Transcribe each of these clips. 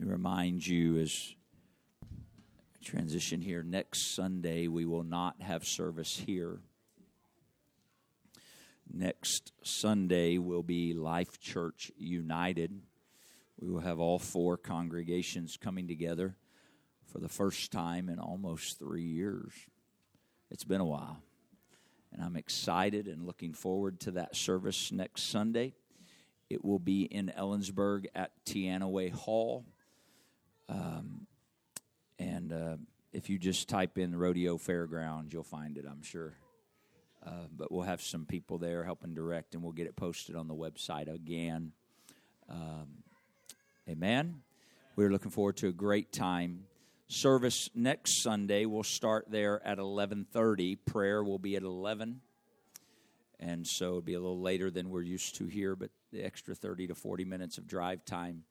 Remind you as transition here next Sunday, we will not have service here. Next Sunday will be Life Church United. We will have all four congregations coming together for the first time in almost three years. It's been a while. And I'm excited and looking forward to that service next Sunday. It will be in Ellensburg at Teanaway Hall. Um, and uh, if you just type in Rodeo Fairgrounds, you'll find it, I'm sure. Uh, but we'll have some people there helping direct, and we'll get it posted on the website again. Um, amen. We're looking forward to a great time. Service next Sunday We'll start there at 11:30. Prayer will be at 11, and so it'll be a little later than we're used to here, but the extra 30 to 40 minutes of drive time.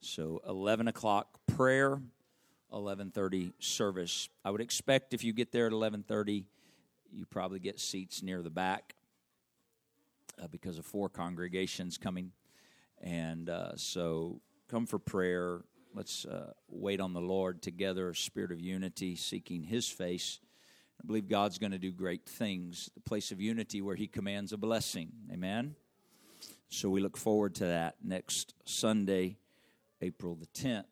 So 11 o'clock prayer, 11:30 service. I would expect if you get there at 11:30 you probably get seats near the back uh, because of four congregations coming. And uh, so come for prayer. Let's uh, wait on the Lord together, spirit of unity, seeking His face. I believe God's going to do great things. The place of unity where He commands a blessing. Amen. So we look forward to that next Sunday, April the 10th.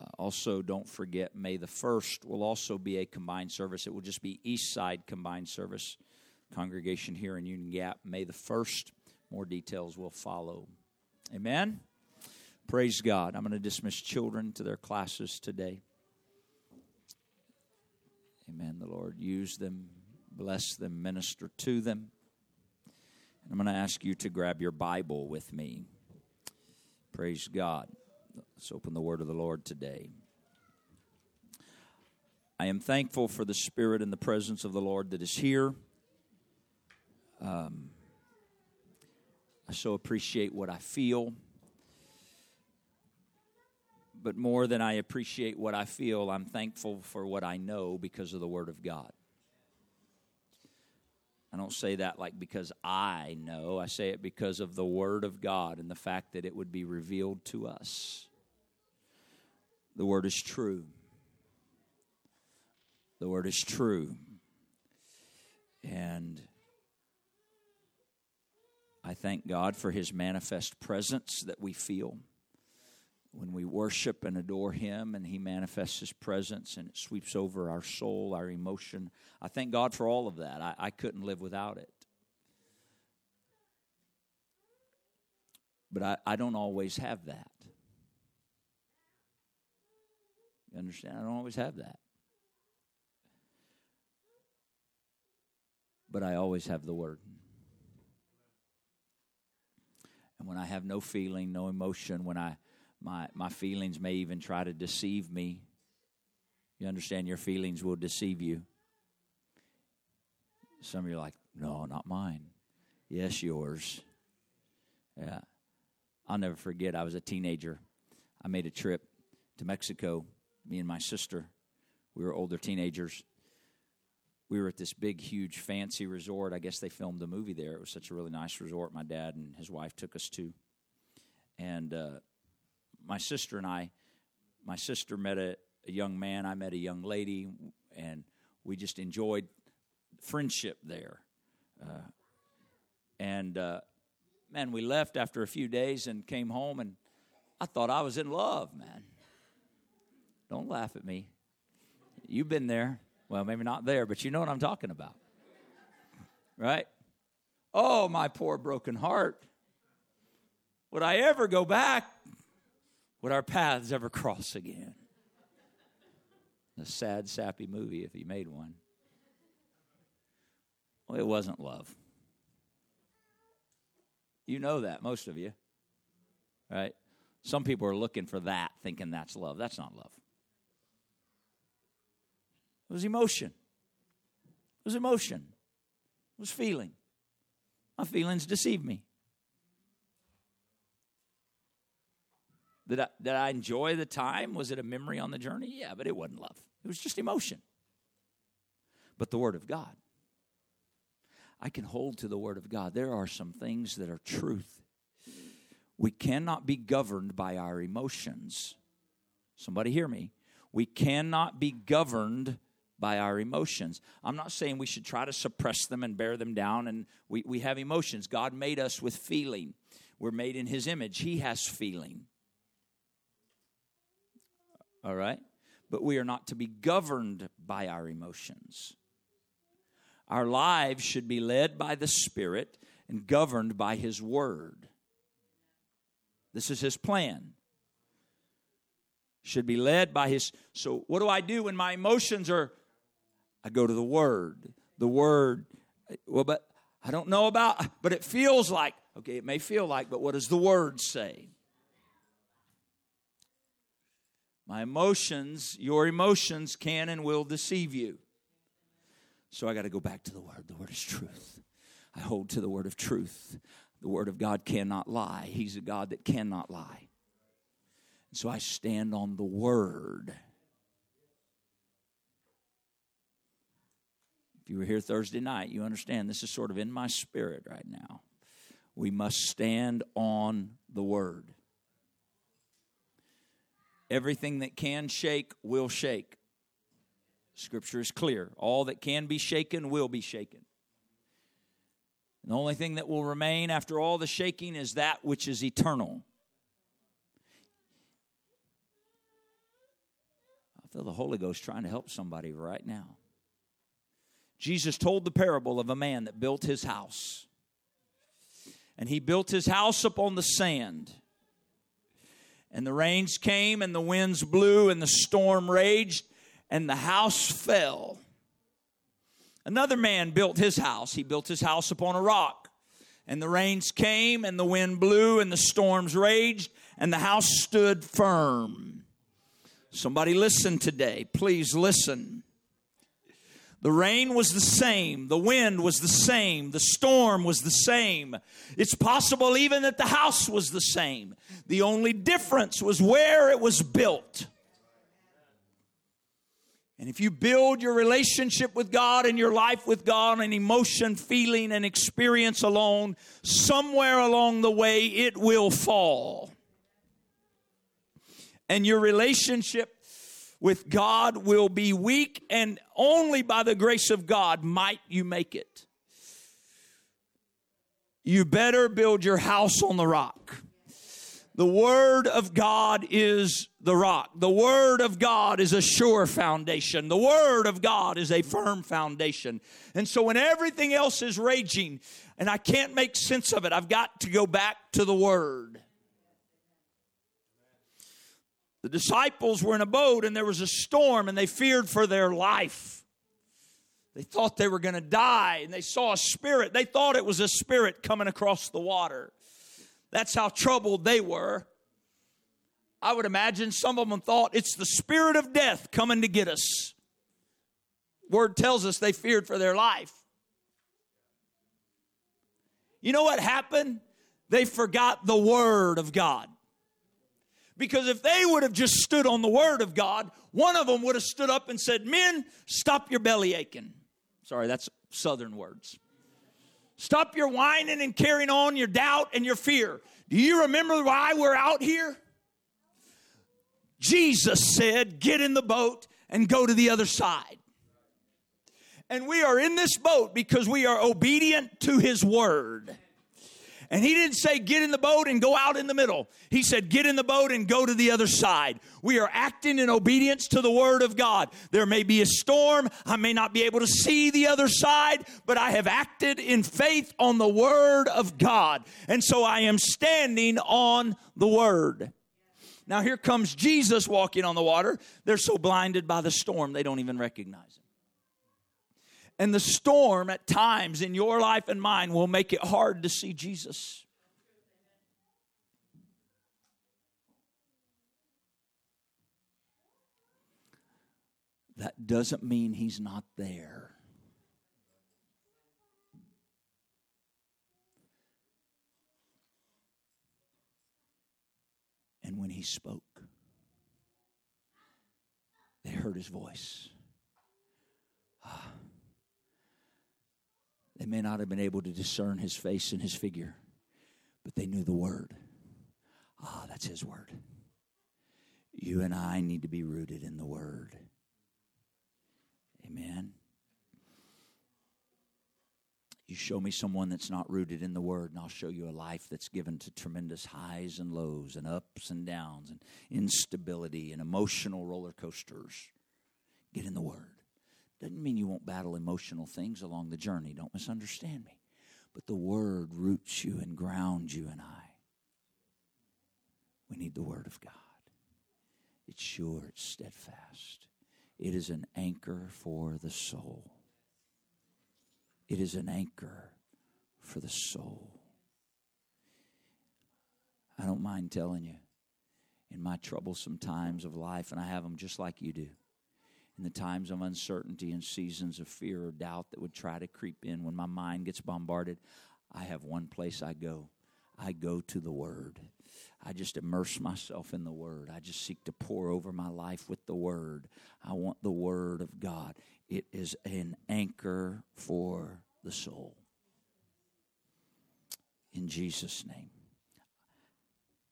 Uh, also, don't forget, May the 1st will also be a combined service. It will just be East Side combined service. Congregation here in Union Gap, May the 1st. More details will follow. Amen. Praise God. I'm going to dismiss children to their classes today. Amen. The Lord use them, bless them, minister to them. And I'm going to ask you to grab your Bible with me. Praise God. Let's open the word of the Lord today. I am thankful for the Spirit and the presence of the Lord that is here. Um, I so appreciate what I feel. But more than I appreciate what I feel, I'm thankful for what I know because of the Word of God. I don't say that like because I know. I say it because of the Word of God and the fact that it would be revealed to us. The word is true. The word is true. And I thank God for his manifest presence that we feel when we worship and adore him and he manifests his presence and it sweeps over our soul, our emotion. I thank God for all of that. I, I couldn't live without it. But I, I don't always have that. You understand? I don't always have that. But I always have the Word. And when I have no feeling, no emotion, when I my my feelings may even try to deceive me. You understand your feelings will deceive you. Some of you are like, no, not mine. Yes, yours. Yeah. I'll never forget, I was a teenager. I made a trip to Mexico me and my sister. We were older teenagers. We were at this big, huge, fancy resort. I guess they filmed a movie there. It was such a really nice resort. My dad and his wife took us to. And uh, my sister and I, my sister met a, a young man, I met a young lady, and we just enjoyed friendship there. Uh, and uh, man, we left after a few days and came home, and I thought I was in love, man. Don't laugh at me. You've been there. Well, maybe not there, but you know what I'm talking about. Right? Oh, my poor broken heart. Would I ever go back? Would our paths ever cross again? A sad, sappy movie if he made one. Well, it wasn't love. You know that, most of you. Right? Some people are looking for that, thinking that's love. That's not love. It was emotion. It was emotion. It was feeling. My feelings deceive me. Did I, did I enjoy the time? Was it a memory on the journey? Yeah, but it wasn't love. It was just emotion. But the Word of God. I can hold to the Word of God. There are some things that are truth. We cannot be governed by our emotions. Somebody hear me. We cannot be governed by our emotions. I'm not saying we should try to suppress them and bear them down, and we, we have emotions. God made us with feeling. We're made in His image, He has feeling. All right? But we are not to be governed by our emotions. Our lives should be led by the Spirit and governed by His Word. This is His plan should be led by his so what do i do when my emotions are I go to the Word. The Word, well, but I don't know about, but it feels like, okay, it may feel like, but what does the Word say? My emotions, your emotions can and will deceive you. So I got to go back to the Word. The Word is truth. I hold to the Word of truth. The Word of God cannot lie. He's a God that cannot lie. And So I stand on the Word. If you were here Thursday night, you understand this is sort of in my spirit right now. We must stand on the word. Everything that can shake will shake. Scripture is clear. All that can be shaken will be shaken. And the only thing that will remain after all the shaking is that which is eternal. I feel the Holy Ghost trying to help somebody right now. Jesus told the parable of a man that built his house. And he built his house upon the sand. And the rains came, and the winds blew, and the storm raged, and the house fell. Another man built his house. He built his house upon a rock. And the rains came, and the wind blew, and the storms raged, and the house stood firm. Somebody listen today. Please listen. The rain was the same. The wind was the same. The storm was the same. It's possible even that the house was the same. The only difference was where it was built. And if you build your relationship with God and your life with God on emotion, feeling, and experience alone, somewhere along the way it will fall. And your relationship with God will be weak, and only by the grace of God might you make it. You better build your house on the rock. The Word of God is the rock. The Word of God is a sure foundation. The Word of God is a firm foundation. And so when everything else is raging and I can't make sense of it, I've got to go back to the Word. The disciples were in a boat and there was a storm and they feared for their life. They thought they were going to die and they saw a spirit. They thought it was a spirit coming across the water. That's how troubled they were. I would imagine some of them thought it's the spirit of death coming to get us. Word tells us they feared for their life. You know what happened? They forgot the word of God. Because if they would have just stood on the word of God, one of them would have stood up and said, Men, stop your belly aching. Sorry, that's southern words. Stop your whining and carrying on your doubt and your fear. Do you remember why we're out here? Jesus said, Get in the boat and go to the other side. And we are in this boat because we are obedient to his word. And he didn't say, get in the boat and go out in the middle. He said, get in the boat and go to the other side. We are acting in obedience to the word of God. There may be a storm. I may not be able to see the other side, but I have acted in faith on the word of God. And so I am standing on the word. Now here comes Jesus walking on the water. They're so blinded by the storm, they don't even recognize him. And the storm at times in your life and mine will make it hard to see Jesus. That doesn't mean he's not there. And when he spoke, they heard his voice. They may not have been able to discern his face and his figure, but they knew the word. Ah, that's His Word. You and I need to be rooted in the Word. Amen. You show me someone that's not rooted in the Word, and I'll show you a life that's given to tremendous highs and lows, and ups and downs, and instability, and emotional roller coasters. Get in the Word. Doesn't mean you won't battle emotional things along the journey. Don't misunderstand me. But the Word roots you and grounds you and I. We need the Word of God. It's sure, it's steadfast. It is an anchor for the soul. It is an anchor for the soul. I don't mind telling you, in my troublesome times of life, and I have them just like you do, in the times of uncertainty and seasons of fear or doubt that would try to creep in, when my mind gets bombarded, I have one place I go. I go to the Word. I just immerse myself in the Word. I just seek to pour over my life with the Word. I want the Word of God. It is an anchor for the soul. In Jesus' name.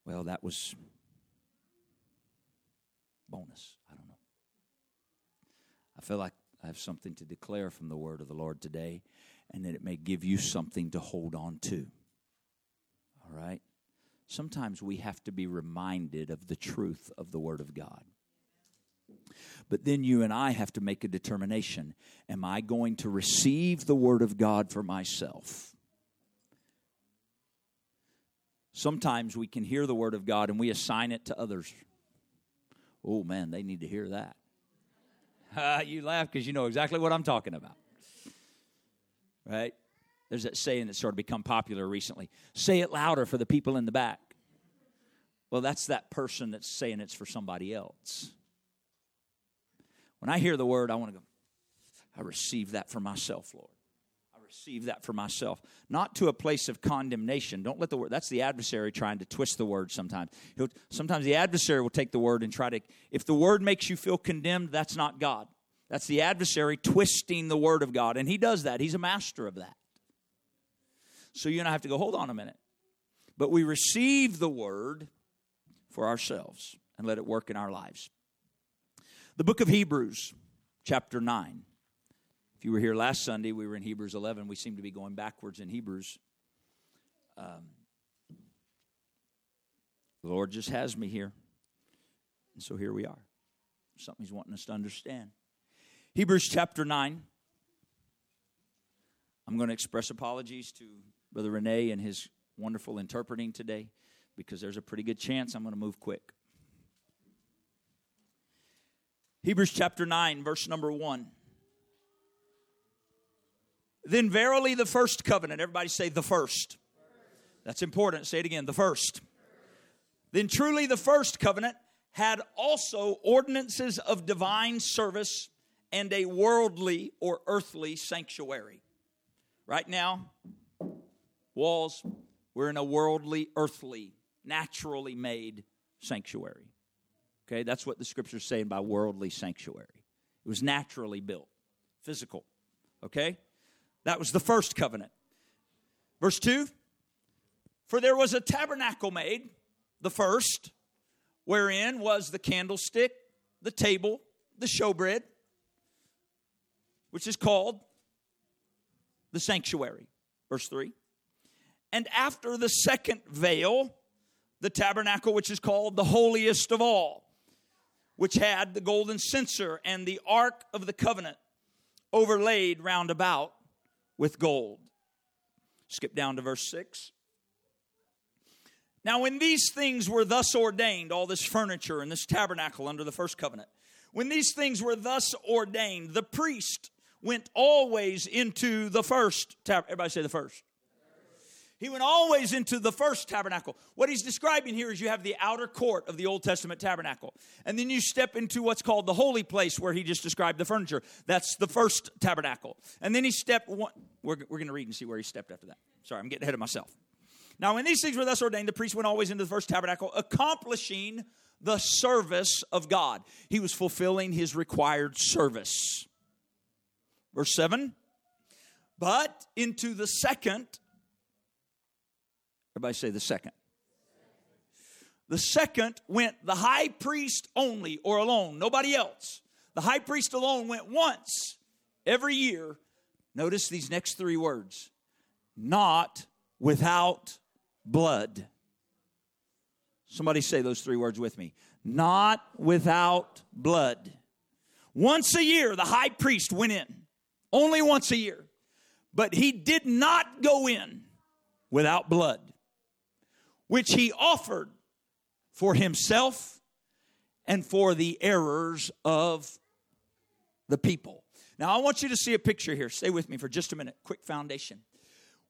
Well, that was bonus. I feel like I have something to declare from the word of the Lord today, and that it may give you something to hold on to. All right? Sometimes we have to be reminded of the truth of the word of God. But then you and I have to make a determination. Am I going to receive the Word of God for myself? Sometimes we can hear the Word of God and we assign it to others. Oh man, they need to hear that. You laugh because you know exactly what I'm talking about. Right? There's that saying that's sort of become popular recently. Say it louder for the people in the back. Well, that's that person that's saying it's for somebody else. When I hear the word, I want to go, I receive that for myself, Lord. Receive that for myself. Not to a place of condemnation. Don't let the word, that's the adversary trying to twist the word sometimes. He'll, sometimes the adversary will take the word and try to, if the word makes you feel condemned, that's not God. That's the adversary twisting the word of God. And he does that, he's a master of that. So you and I have to go, hold on a minute. But we receive the word for ourselves and let it work in our lives. The book of Hebrews, chapter 9. You were here last Sunday, we were in Hebrews 11. We seem to be going backwards in Hebrews. Um, the Lord just has me here. And so here we are. Something He's wanting us to understand. Hebrews chapter 9. I'm going to express apologies to Brother Renee and his wonderful interpreting today because there's a pretty good chance I'm going to move quick. Hebrews chapter 9, verse number 1. Then verily the first covenant, everybody say the first. That's important. Say it again, the first. Then truly the first covenant had also ordinances of divine service and a worldly or earthly sanctuary. Right now, walls, we're in a worldly, earthly, naturally made sanctuary. Okay, that's what the scripture's saying by worldly sanctuary. It was naturally built, physical. Okay? That was the first covenant. Verse 2 For there was a tabernacle made, the first, wherein was the candlestick, the table, the showbread, which is called the sanctuary. Verse 3 And after the second veil, the tabernacle, which is called the holiest of all which had the golden censer and the ark of the covenant overlaid round about with gold. Skip down to verse 6. Now, when these things were thus ordained, all this furniture and this tabernacle under the first covenant, when these things were thus ordained, the priest went always into the first tabernacle. Everybody say the first. He went always into the first tabernacle. What he's describing here is you have the outer court of the Old Testament tabernacle. And then you step into what's called the holy place where he just described the furniture. That's the first tabernacle. And then he stepped one. We're, we're going to read and see where he stepped after that. Sorry, I'm getting ahead of myself. Now, when these things were thus ordained, the priest went always into the first tabernacle, accomplishing the service of God. He was fulfilling his required service. Verse 7 But into the second Everybody say the second. The second went the high priest only or alone, nobody else. The high priest alone went once every year. Notice these next three words not without blood. Somebody say those three words with me. Not without blood. Once a year, the high priest went in. Only once a year. But he did not go in without blood, which he offered for himself and for the errors of the people. Now, I want you to see a picture here. Stay with me for just a minute. Quick foundation.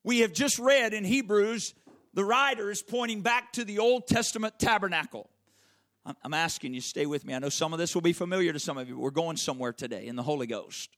We have just read in Hebrews, the writer is pointing back to the Old Testament tabernacle. I'm asking you, stay with me. I know some of this will be familiar to some of you. We're going somewhere today in the Holy Ghost.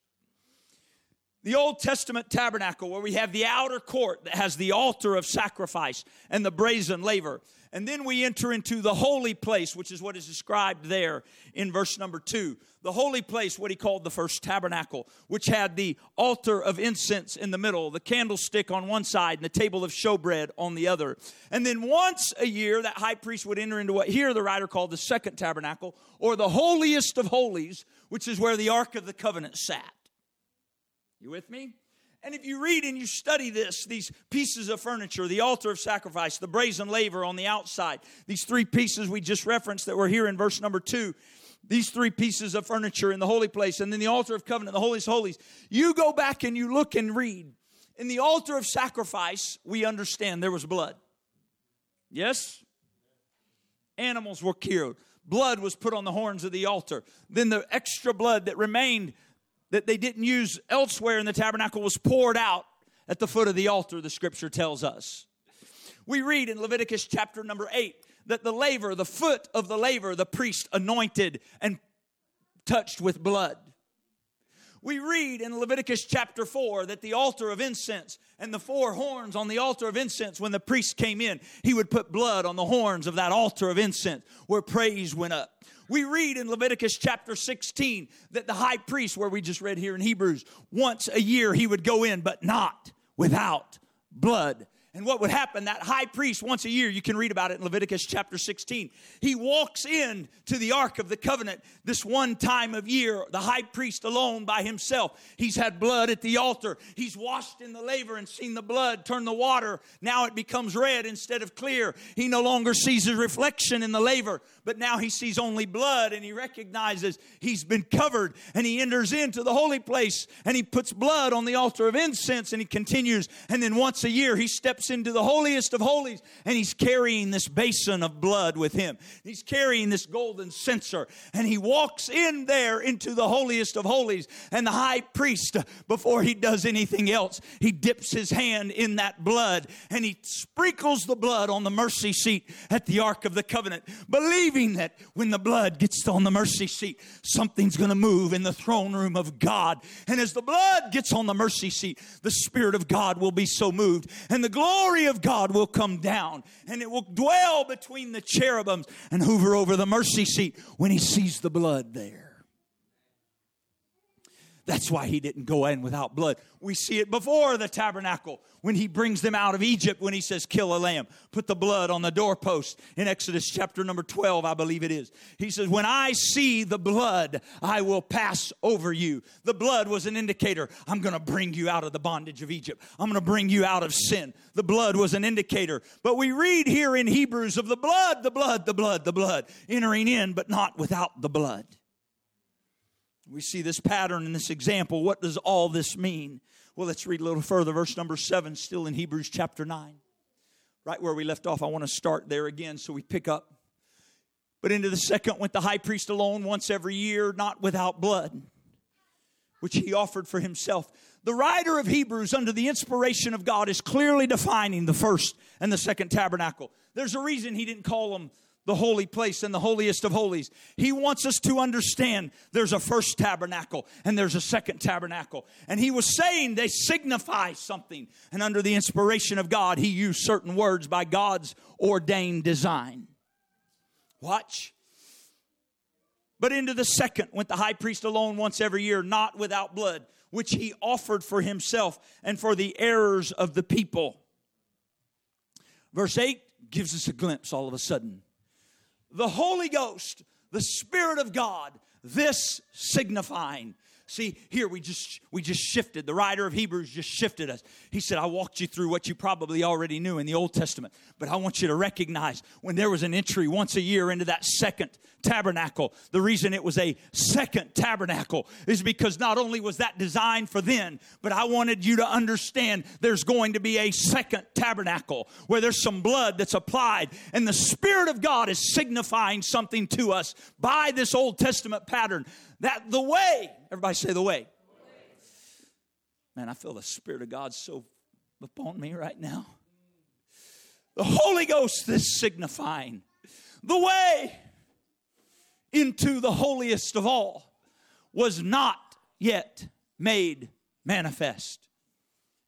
The Old Testament tabernacle, where we have the outer court that has the altar of sacrifice and the brazen laver. And then we enter into the holy place, which is what is described there in verse number two. The holy place, what he called the first tabernacle, which had the altar of incense in the middle, the candlestick on one side, and the table of showbread on the other. And then once a year, that high priest would enter into what here the writer called the second tabernacle, or the holiest of holies, which is where the Ark of the Covenant sat. You with me? And if you read and you study this, these pieces of furniture, the altar of sacrifice, the brazen laver on the outside, these three pieces we just referenced that were here in verse number two, these three pieces of furniture in the holy place, and then the altar of covenant, the holiest holies, you go back and you look and read. In the altar of sacrifice, we understand there was blood. Yes? Animals were killed. Blood was put on the horns of the altar. Then the extra blood that remained that they didn't use elsewhere in the tabernacle was poured out at the foot of the altar, the scripture tells us. We read in Leviticus chapter number 8 that the laver, the foot of the laver, the priest anointed and touched with blood. We read in Leviticus chapter 4 that the altar of incense and the four horns on the altar of incense, when the priest came in, he would put blood on the horns of that altar of incense where praise went up. We read in Leviticus chapter 16 that the high priest, where we just read here in Hebrews, once a year he would go in, but not without blood. And what would happen, that high priest, once a year, you can read about it in Leviticus chapter 16. He walks in to the Ark of the Covenant this one time of year, the high priest alone by himself. He's had blood at the altar. He's washed in the laver and seen the blood turn the water. Now it becomes red instead of clear. He no longer sees his reflection in the laver, but now he sees only blood and he recognizes he's been covered and he enters into the holy place and he puts blood on the altar of incense and he continues. And then once a year, he steps into the holiest of holies and he's carrying this basin of blood with him. He's carrying this golden censer and he walks in there into the holiest of holies. And the high priest, before he does anything else, he dips his hand in that blood and he sprinkles the blood on the mercy seat at the Ark of the Covenant, believing that when the blood gets on the mercy seat, something's going to move in the throne room of God. And as the blood gets on the mercy seat, the Spirit of God will be so moved and the glory glory of God will come down and it will dwell between the cherubims and hover over the mercy seat when he sees the blood there. That's why he didn't go in without blood. We see it before the tabernacle when he brings them out of Egypt when he says, Kill a lamb, put the blood on the doorpost in Exodus chapter number 12, I believe it is. He says, When I see the blood, I will pass over you. The blood was an indicator I'm going to bring you out of the bondage of Egypt, I'm going to bring you out of sin. The blood was an indicator. But we read here in Hebrews of the blood, the blood, the blood, the blood, entering in, but not without the blood. We see this pattern in this example. What does all this mean? Well, let's read a little further. Verse number seven, still in Hebrews chapter 9. Right where we left off, I want to start there again so we pick up. But into the second went the high priest alone once every year, not without blood, which he offered for himself. The writer of Hebrews, under the inspiration of God, is clearly defining the first and the second tabernacle. There's a reason he didn't call them the holy place and the holiest of holies. He wants us to understand there's a first tabernacle and there's a second tabernacle. And he was saying they signify something. And under the inspiration of God, he used certain words by God's ordained design. Watch. But into the second went the high priest alone once every year, not without blood, which he offered for himself and for the errors of the people. Verse 8 gives us a glimpse all of a sudden the Holy Ghost, the Spirit of God, this signifying See, here we just we just shifted. The writer of Hebrews just shifted us. He said, I walked you through what you probably already knew in the Old Testament, but I want you to recognize when there was an entry once a year into that second tabernacle, the reason it was a second tabernacle is because not only was that designed for then, but I wanted you to understand there's going to be a second tabernacle where there's some blood that's applied, and the Spirit of God is signifying something to us by this Old Testament pattern that the way, everybody say the way. Man, I feel the Spirit of God so upon me right now. The Holy Ghost is signifying the way into the holiest of all was not yet made manifest.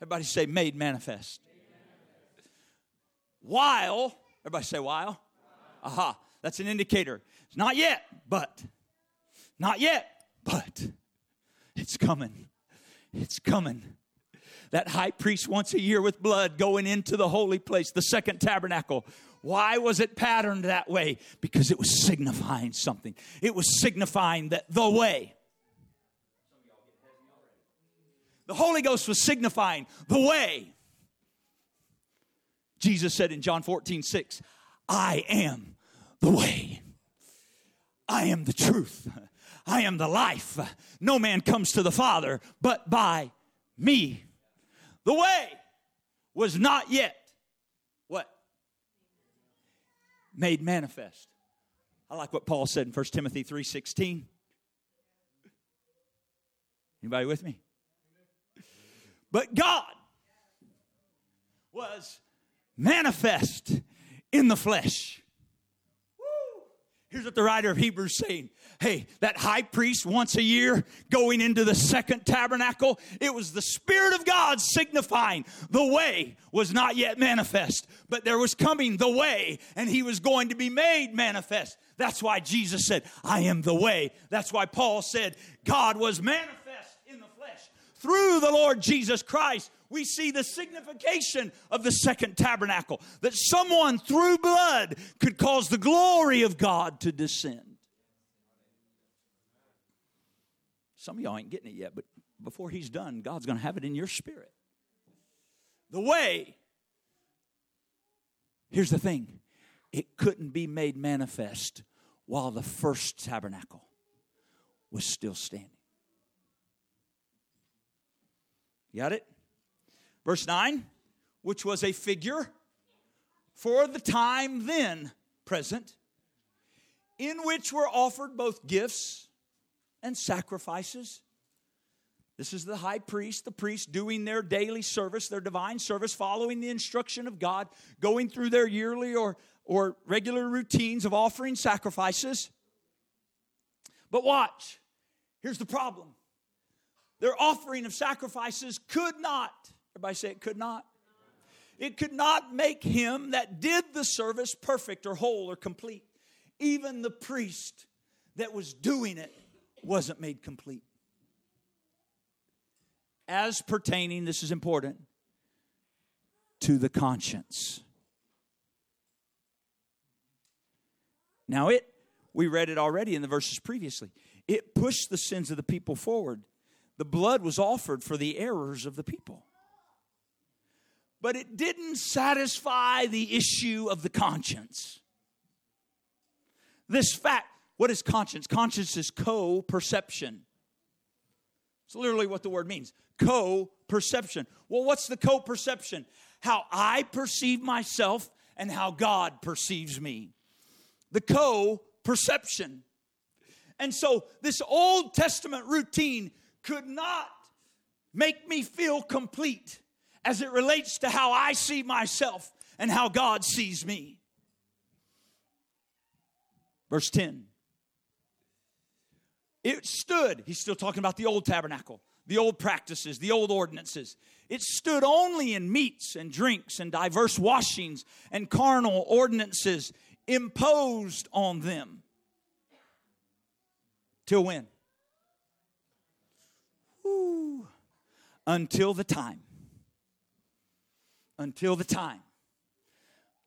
Everybody say, made manifest. While, everybody say, while. Aha, that's an indicator. It's not yet, but not yet, but it's coming. It's coming. That high priest once a year with blood going into the holy place, the second tabernacle. Why was it patterned that way? Because it was signifying something. It was signifying that the way. The Holy Ghost was signifying the way. Jesus said in John 14, 6, I am the way. I am the truth. I am the life. No man comes to the Father but by me. The way was not yet what? Made manifest. I like what Paul said in 1 Timothy 3:16. Anybody with me? But God was manifest in the flesh. Here's what the writer of Hebrews saying hey, that high priest once a year going into the second tabernacle, it was the Spirit of God signifying the way was not yet manifest, but there was coming the way, and he was going to be made manifest. That's why Jesus said, I am the way. That's why Paul said, God was manifest in the flesh. Through the Lord Jesus Christ, we see the signification of the second tabernacle that someone through blood could cause the glory of God to descend. Some of y'all ain't getting it yet, but before he's done, God's going to have it in your spirit. The way, here's the thing it couldn't be made manifest while the first tabernacle was still standing. got it? Verse 9, which was a figure for the time then present, in which were offered both gifts and sacrifices. This is the high priest, the priest doing their daily service, their divine service, following the instruction of God, going through their yearly or, or regular routines of offering sacrifices. But watch, here's the problem their offering of sacrifices could not, everybody say it could not. It could not make him that did the service perfect or whole or complete. Even the priest that was doing it wasn't made complete. As pertaining, this is important, to the conscience. Now, it, we read it already in the verses previously, it pushed the sins of the people forward. The blood was offered for the errors of the people. But it didn't satisfy the issue of the conscience. This fact what is conscience? Conscience is co perception. It's literally what the word means co perception. Well, what's the co perception? How I perceive myself and how God perceives me. The co perception. And so, this Old Testament routine could not make me feel complete as it relates to how I see myself and how God sees me. Verse 10 it stood, he's still talking about the old tabernacle, the old practices, the old ordinances. It stood only in meats and drinks and diverse washings and carnal ordinances imposed on them. Till when? Ooh, until the time. Until the time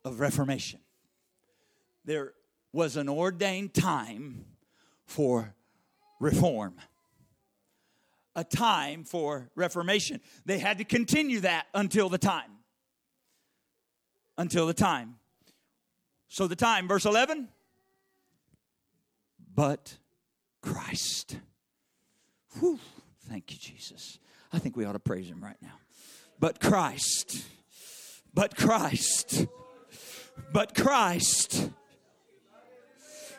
of Reformation. There was an ordained time for reform, a time for reformation. They had to continue that until the time. Until the time. So the time, verse 11, but Christ. Whew, thank you, Jesus. I think we ought to praise him right now. But Christ, but Christ, but Christ,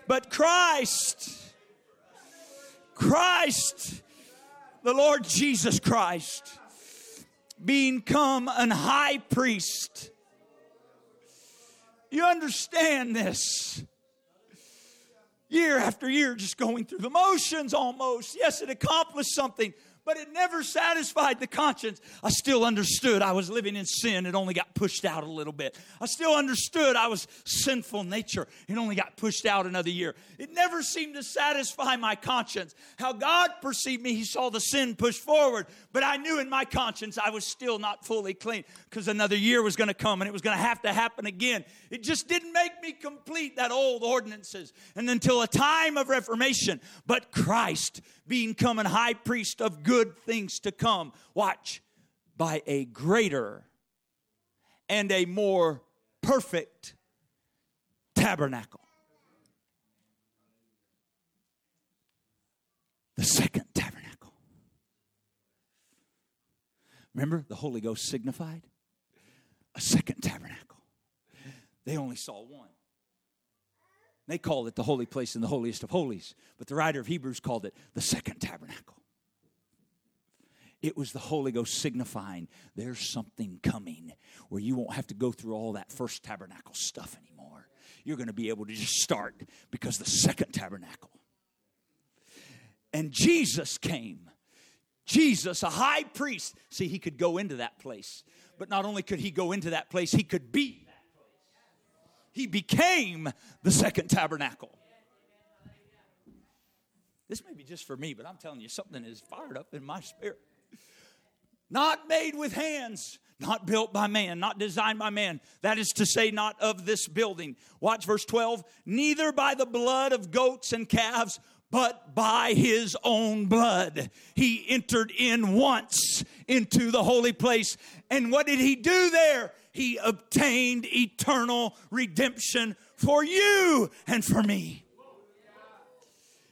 but Christ, Christ, the Lord Jesus Christ, being come an high priest. You understand this? Year after year, just going through the motions almost. Yes, it accomplished something, but it never satisfied the conscience. I still understood I was living in sin. It only got pushed out a little bit. I still understood I was sinful nature. It only got pushed out another year. It never seemed to satisfy my conscience. How God perceived me, He saw the sin push forward, but I knew in my conscience I was still not fully clean because another year was going to come and it was going to have to happen again. It just didn't make me complete that old ordinances. And until a time of reformation, but Christ being come an high priest of good things to come. Watch, by a greater and a more perfect tabernacle. The second tabernacle. Remember, the Holy Ghost signified a second tabernacle. They only saw one. They called it the holy place and the holiest of holies, but the writer of Hebrews called it the second tabernacle. It was the Holy Ghost signifying there's something coming where you won't have to go through all that first tabernacle stuff anymore. You're going to be able to just start because the second tabernacle. And Jesus came. Jesus, a high priest. See, he could go into that place. But not only could he go into that place, he could be he became the second tabernacle. This may be just for me, but I'm telling you, something is fired up in my spirit. Not made with hands, not built by man, not designed by man. That is to say, not of this building. Watch verse 12. Neither by the blood of goats and calves, but by his own blood. He entered in once into the holy place. And what did he do there? he obtained eternal redemption for you and for me.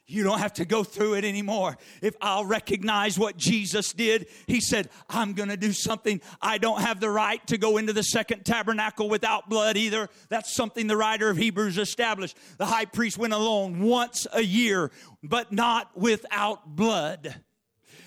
You don't have to go through it anymore. If I'll recognize what Jesus did, He said, I'm going to do something. I don't have the right to go into the second tabernacle without blood either. That's something the writer of Hebrews established. The high priest went alone once a year, but not without blood.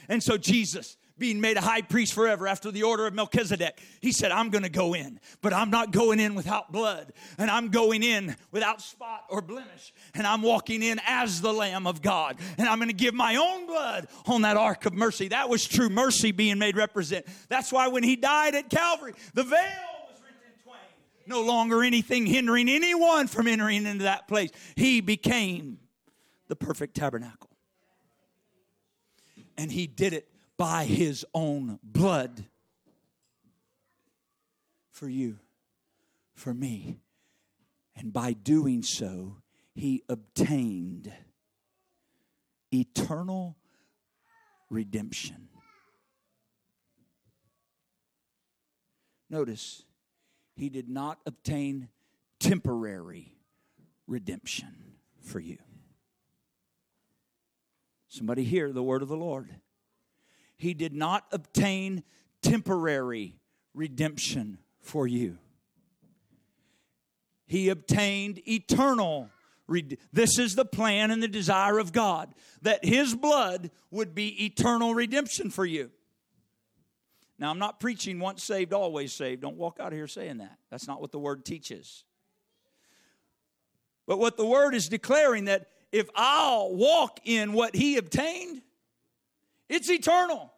And so Jesus being made a high priest forever after the order of Melchizedek. He said, I'm going to go in, but I'm not going in without blood, and I'm going in without spot or blemish, and I'm walking in as the Lamb of God, and I'm going to give my own blood on that ark of mercy. That was true mercy being made represent. That's why when he died at Calvary, the veil was rent in twain. No longer anything hindering anyone from entering into that place. He became the perfect tabernacle. And he did it by his own blood for you, for me. And by doing so, he obtained eternal redemption. Notice, he did not obtain temporary redemption for you. Somebody hear the word of the Lord he did not obtain temporary redemption for you. He obtained eternal this is the plan and the desire of God that His blood would be eternal redemption for you. Now, I'm not preaching once saved, always saved. Don't walk out of here saying that. That's not what the Word teaches. But what the Word is declaring that if I'll walk in what He obtained, it's eternal.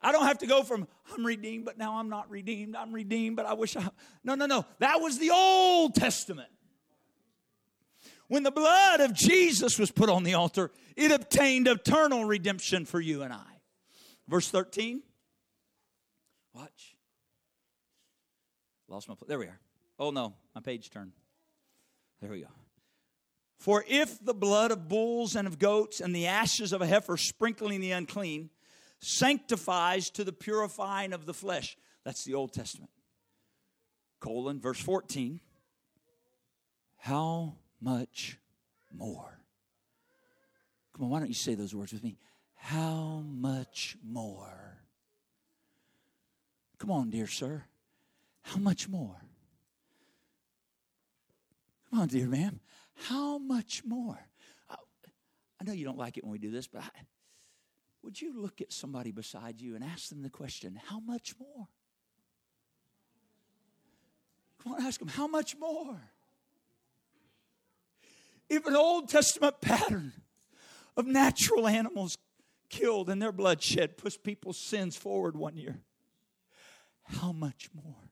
I don't have to go from I'm redeemed, but now I'm not redeemed. I'm redeemed, but I wish I. No, no, no. That was the Old Testament. When the blood of Jesus was put on the altar, it obtained eternal redemption for you and I. Verse 13. Watch. Lost my. There we are. Oh no, my page turned. There we go. For if the blood of bulls and of goats and the ashes of a heifer sprinkling the unclean sanctifies to the purifying of the flesh. That's the Old Testament. Colon, verse 14. How much more? Come on, why don't you say those words with me? How much more? Come on, dear sir. How much more? Come on, dear ma'am. How much more? I, know you don't like it when we do this, but I, would you look at somebody beside you and ask them the question, How much more? Come on, ask them, How much more? If an Old Testament pattern of natural animals killed and their blood shed push people's sins forward one year, how much more?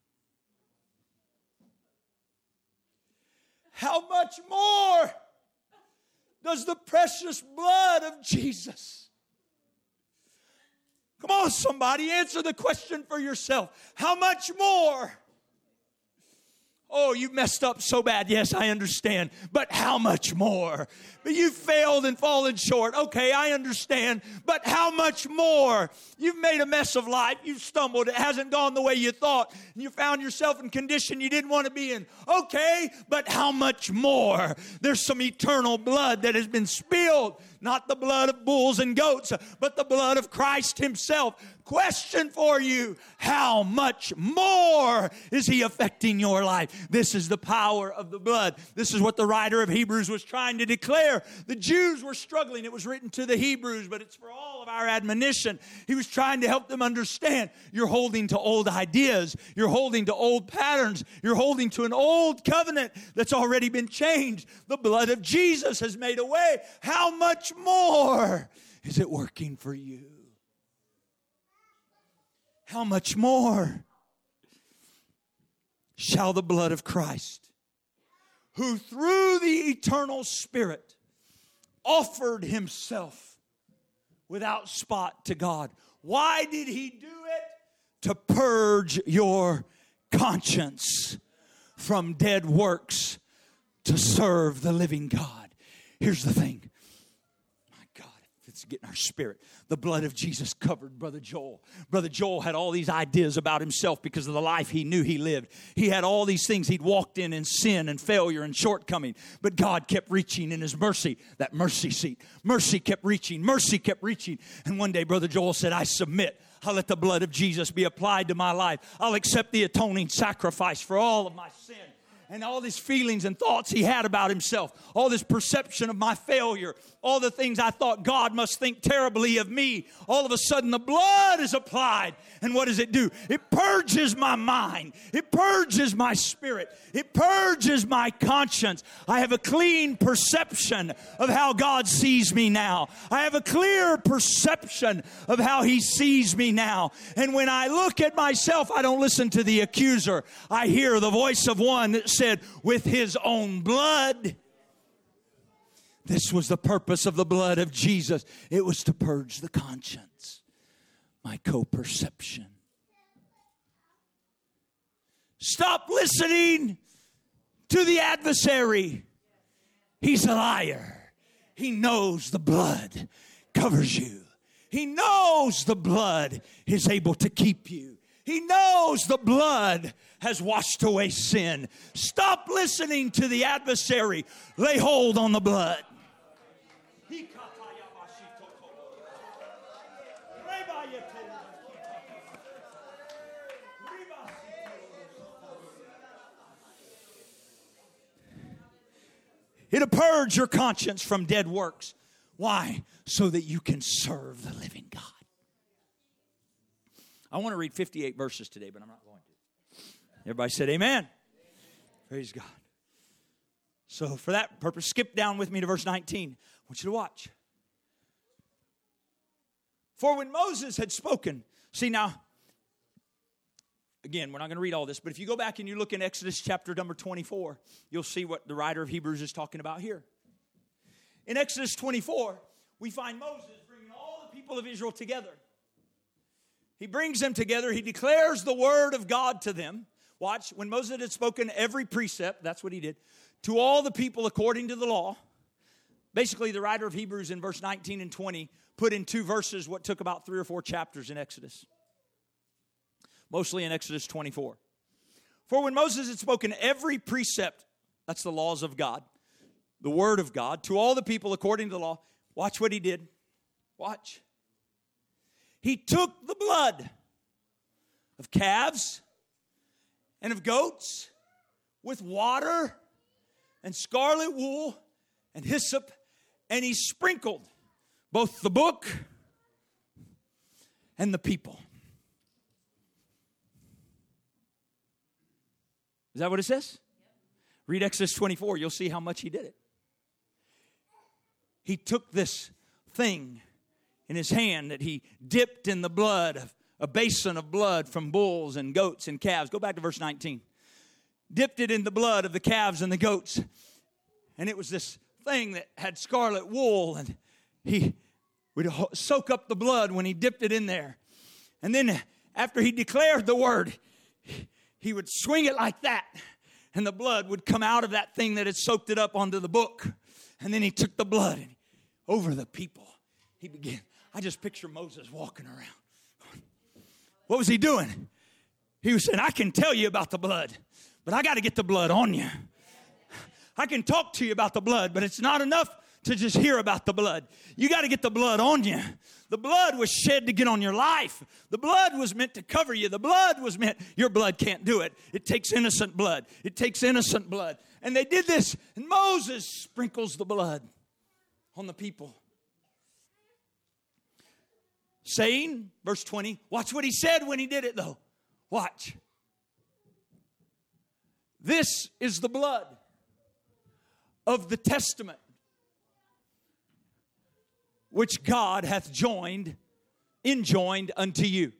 How much more does the precious blood of Jesus? Come on, somebody, answer the question for yourself. How much more? Oh, you messed up so bad. Yes, I understand. But how much more? But you've failed and fallen short. Okay, I understand. But how much more? You've made a mess of life. You've stumbled. It hasn't gone the way you thought. And you found yourself in condition you didn't want to be in. Okay, but how much more? There's some eternal blood that has been spilled. Not the blood of bulls and goats, but the blood of Christ Himself question for you how much more is he affecting your life? This is the power of the blood. This is what the writer of Hebrews was trying to declare. The Jews were struggling. It was written to the Hebrews, but it's for all of our admonition. He was trying to help them understand you're holding to old ideas, you're holding to old patterns, you're holding to an old covenant that's already been changed. The blood of Jesus has made a way. How much more is it working for you? how much more shall the blood of Christ, who through the eternal Spirit offered himself without spot to God. Why did he do it? To purge your conscience from dead works to serve the living God. Here's the thing it's getting our spirit. The blood of Jesus covered Brother Joel. Brother Joel had all these ideas about himself because of the life he knew he lived. He had all these things he'd walked in in sin and failure and shortcoming. But God kept reaching in his mercy, that mercy seat. Mercy kept reaching, mercy kept reaching. And one day, Brother Joel said, I submit. I'll let the blood of Jesus be applied to my life. I'll accept the atoning sacrifice for all of my sin and all these feelings and thoughts he had about himself, all this perception of my failure, all the things I thought God must think terribly of me, all of a sudden the blood is applied. And what does it do? It purges my mind, it purges my spirit, it purges my conscience. I have a clean perception of how God sees me now. I have a clear perception of how He sees me now. And when I look at myself, I don't listen to the accuser. I hear the voice of one that said, with His own blood. This was the purpose of the blood of Jesus. It was to purge the conscience, my co perception. Stop listening to the adversary. He's a liar. He knows the blood covers you. He knows the blood is able to keep you. He knows the blood has washed away sin. Stop listening to the adversary. Lay hold on the blood. It'll purge your conscience from dead works. Why? So that you can serve the living God. I want to read 58 verses today, but I'm not. Everybody said amen. amen. Praise God. So, for that purpose, skip down with me to verse 19. I want you to watch. For when Moses had spoken, see now, again, we're not going to read all this, but if you go back and you look in Exodus chapter number 24, you'll see what the writer of Hebrews is talking about here. In Exodus 24, we find Moses bringing all the people of Israel together. He brings them together, he declares the word of God to them. Watch, when Moses had spoken every precept, that's what he did, to all the people according to the law, Basically, the writer of Hebrews in verse 19 and 20 put in two verses what took about three or four chapters in Exodus, mostly in Exodus 24. For when Moses had spoken every precept, that's the laws of God, the word of God, to all the people according to the law, watch what he did. Watch. He took the blood of calves and of goats with water and scarlet wool and hyssop and he sprinkled both the book and the people. Is that what it says? Read Exodus 24, you'll see how much he did it. He took this thing in his hand that he dipped in the blood of a basin of blood from bulls and goats and calves. Go back to verse 19. Dipped it in the blood of the calves and the goats. And it was this thing that had scarlet wool, and he would soak up the blood when he dipped it in there. And then after he declared the word, he would swing it like that, and the blood would come out of that thing that had soaked it up onto the book. And then he took the blood and over the people. He began. I just picture Moses walking around. What was he doing? He was saying, I can tell you about the blood, but I got to get the blood on you. I can talk to you about the blood, but it's not enough to just hear about the blood. You got to get the blood on you. The blood was shed to get on your life. The blood was meant to cover you. The blood was meant, your blood can't do it. It takes innocent blood. It takes innocent blood. And they did this, and Moses sprinkles the blood on the people. Saying, verse 20, watch what he said when he did it though. Watch. This is the blood of the testament which God hath joined, enjoined unto you.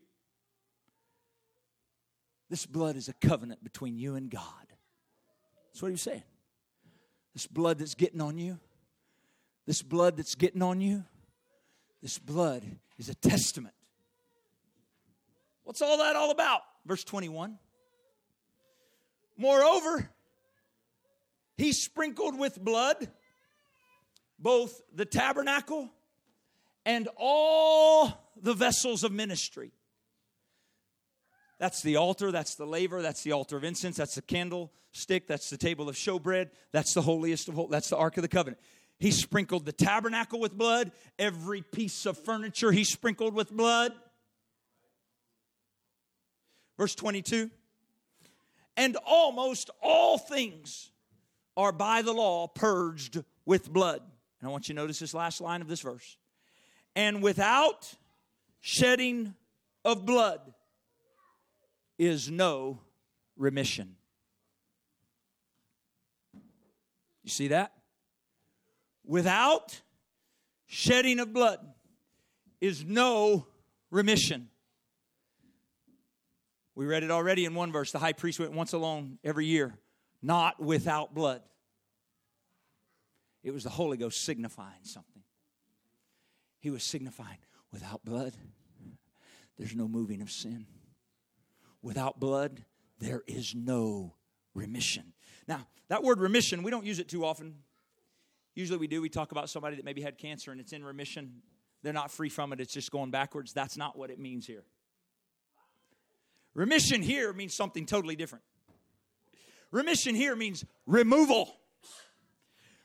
This blood is a covenant between you and God. That's what he was saying. This blood that's getting on you, this blood that's getting on you, this blood is a testament. What's all that all about? Verse 21. Moreover, he sprinkled with blood both the tabernacle and all the vessels of ministry. That's the altar, that's the laver, that's the altar of incense, that's the candlestick, that's the table of showbread, that's the holiest of all, that's the ark of the covenant. He sprinkled the tabernacle with blood, every piece of furniture he sprinkled with blood. Verse 22 And almost all things are by the law purged with blood. And I want you to notice this last line of this verse. And without shedding of blood is no remission. You see that? Without shedding of blood is no remission. We read it already in one verse. The high priest went once alone every year, not without blood. It was the Holy Ghost signifying something. He was signifying without blood, there's no moving of sin. Without blood, there is no remission. Now, that word remission, we don't use it too often. Usually we do. We talk about somebody that maybe had cancer and it's in remission. They're not free from it, it's just going backwards. That's not what it means here. Remission here means something totally different. Remission here means removal.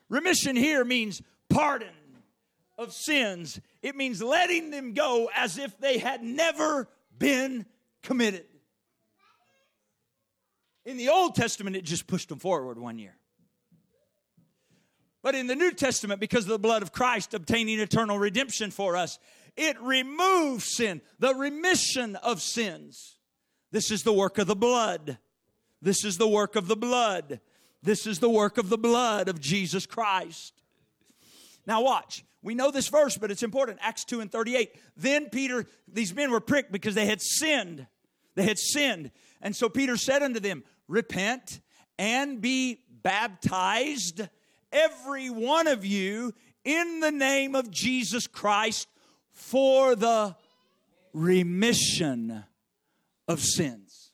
Remission here means pardon of sins. It means letting them go as if they had never been committed. In the Old Testament, it just pushed them forward one year. But in the New Testament, because of the blood of Christ obtaining eternal redemption for us, it removes sin, the remission of sins. This is the work of the blood. This is the work of the blood. This is the work of the blood of Jesus Christ. Now, watch. We know this verse, but it's important. Acts 2 and 38. Then Peter, these men were pricked because they had sinned. They had sinned. And so Peter said unto them, Repent and be baptized, every one of you, in the name of Jesus Christ for the remission of sins.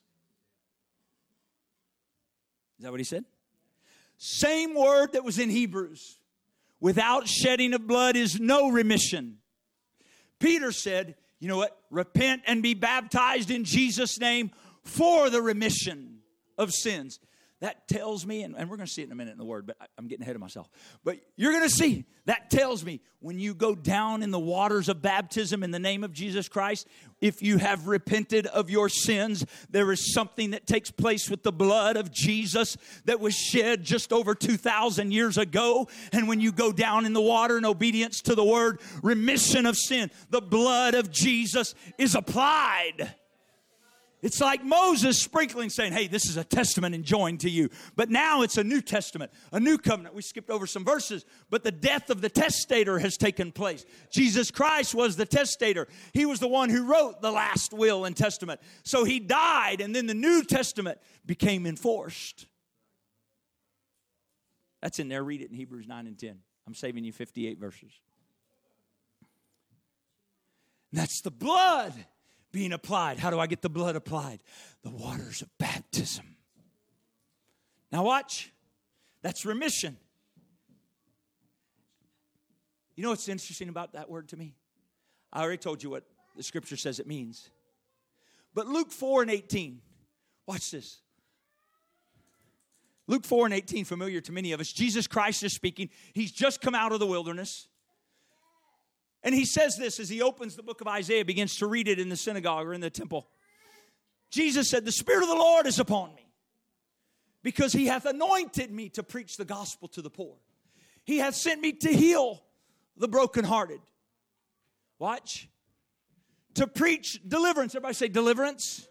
Is that what he said? Same word that was in Hebrews. without shedding of blood is no remission. Peter said, You know what? Repent and be baptized in Jesus' name for the remission of sins. That tells me, and, and we're going to see it in a minute in the word, but I, I'm getting ahead of myself. But you're going to see, that tells me when you go down in the waters of baptism in the name of Jesus Christ, if you have repented of your sins, there is something that takes place with the blood of Jesus that was shed just over 2,000 years ago. And when you go down in the water in obedience to the word, remission of sin, the blood of Jesus is applied. It's like Moses sprinkling, saying, Hey, this is a testament enjoined to you. But now it's a new testament, a new covenant. We skipped over some verses, but the death of the testator has taken place. Jesus Christ was the testator. He was the one who wrote the last will and testament. So he died, and then the New Testament became enforced. That's in there. Read it in Hebrews 9 and 10. I'm saving you 58 verses. That's the blood being applied. How do I get the blood applied? The waters of baptism. Now, watch. That's remission. You know what's interesting about that word to me? I already told you what the scripture says it means. But Luke 4 and 18, watch this. Luke 4 and 18, familiar to many of us. Jesus Christ is speaking. He's just come out of the wilderness. And he says this as he opens the book of Isaiah, begins to read it in the synagogue or in the temple. Jesus said, The Spirit of the Lord is upon me, because he hath anointed me to preach the gospel to the poor. He hath sent me to heal the brokenhearted. Watch. To preach deliverance. Everybody say deliverance.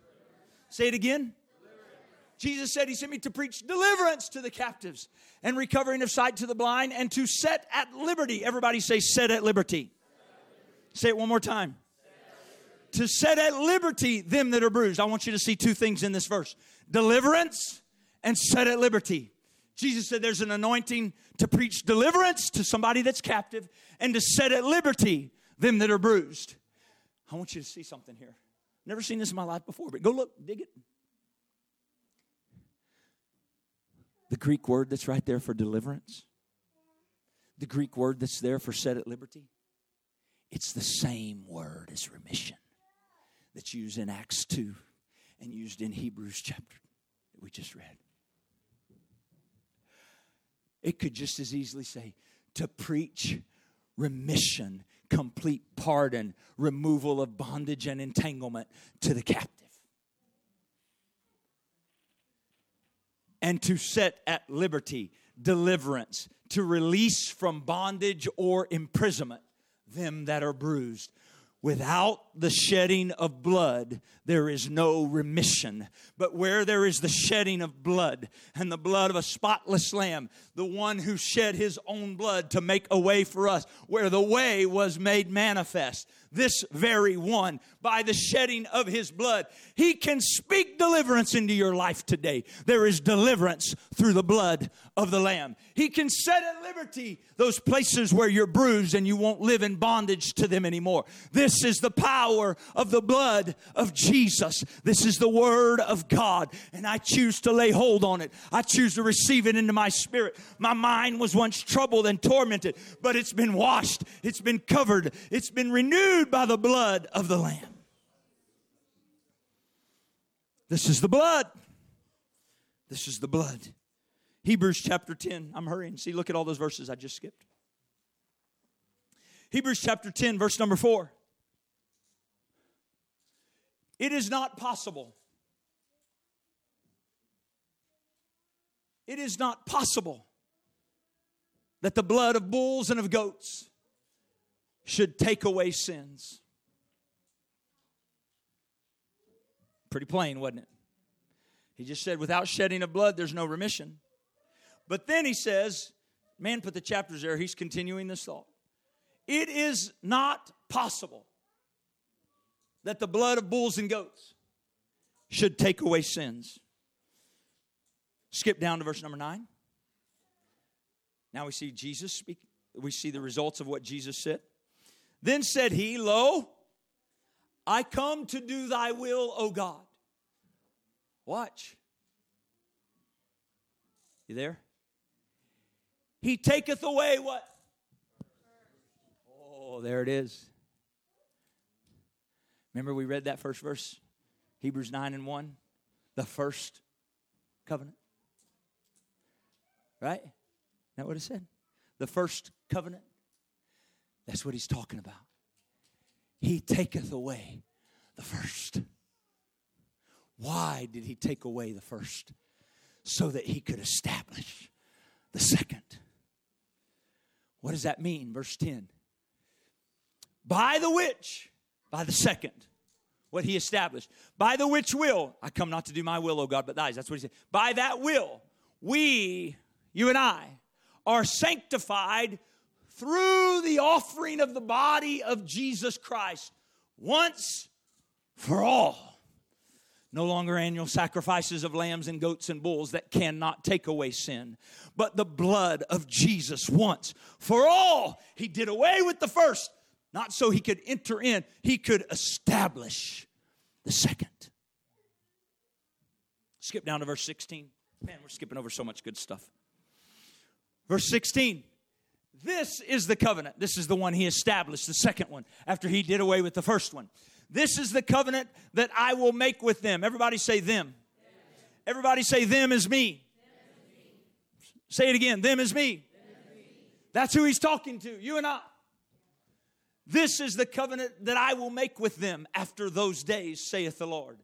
Say it again. Jesus said he sent me to preach deliverance to the captives and recovering of sight to the blind and to set at liberty. Everybody say set at liberty Say it one more time. To set at liberty them that are bruised. I want you to see two things in this verse deliverance and set at liberty. Jesus said there's an anointing to preach deliverance to somebody that's captive and to set at liberty them that are bruised. I want you to see something here. Never seen this in my life before, but go look, dig it. The Greek word that's right there for deliverance, the Greek word that's there for set at liberty, it's the same word as remission that's used in Acts 2 and used in Hebrews chapter that we just read. It could just as easily say to preach remission, complete pardon, removal of bondage and entanglement to the captive. And to set at liberty, deliverance, to release from bondage or imprisonment them that are bruised. Without the shedding of blood, there is no remission. But where there is the shedding of blood and the blood of a spotless lamb, the one who shed his own blood to make a way for us, where the way was made manifest, this very one, by the shedding of his blood, he can speak deliverance into your life today. There is deliverance through the blood of the Lamb. He can set at liberty those places where you're bruised and you won't live in bondage to them anymore. This is the power of the blood of Jesus. This is the Word of God, and I choose to lay hold on it. I choose to receive it into my spirit. My mind was once troubled and tormented, but it's been washed, it's been covered, it's been renewed by the blood of the Lamb. This is the blood. This is the blood. Hebrews chapter 10. I'm hurrying. See, look at all those verses I just skipped. Hebrews chapter 10, verse number 4. It is not possible. It is not possible that the blood of bulls and of goats should take away sins. Pretty plain, wasn't it? He just said, without shedding of blood, there's no remission. But then he says, man, put the chapters there. He's continuing this thought. It is not possible that the blood of bulls and goats should take away sins. Skip down to verse number nine. Now we see Jesus speak. We see the results of what Jesus said. Then said he, Lo, I come to do thy will, O God. Watch. You there? He taketh away what? Oh, there it is. Remember, we read that first verse? Hebrews 9 and 1. The first covenant. Right? Isn't that what it said? The first covenant. That's what he's talking about. He taketh away the first. Why did he take away the first? So that he could establish the second. What does that mean? Verse 10. By the which, by the second, what he established, by the which will, I come not to do my will, O God, but thy. That's what he said. By that will, we, you and I, are sanctified through the offering of the body of Jesus Christ once for all. No longer annual sacrifices of lambs and goats and bulls that cannot take away sin, but the blood of Jesus once for all. He did away with the first, not so he could enter in, he could establish the second. Skip down to verse 16. Man, we're skipping over so much good stuff. Verse 16. This is the covenant. This is the one he established, the second one, after he did away with the first one. This is the covenant that I will make with them. Everybody say them. Everybody say them is me. Say it again. Them is me. That's who he's talking to, you and I. This is the covenant that I will make with them after those days, saith the Lord.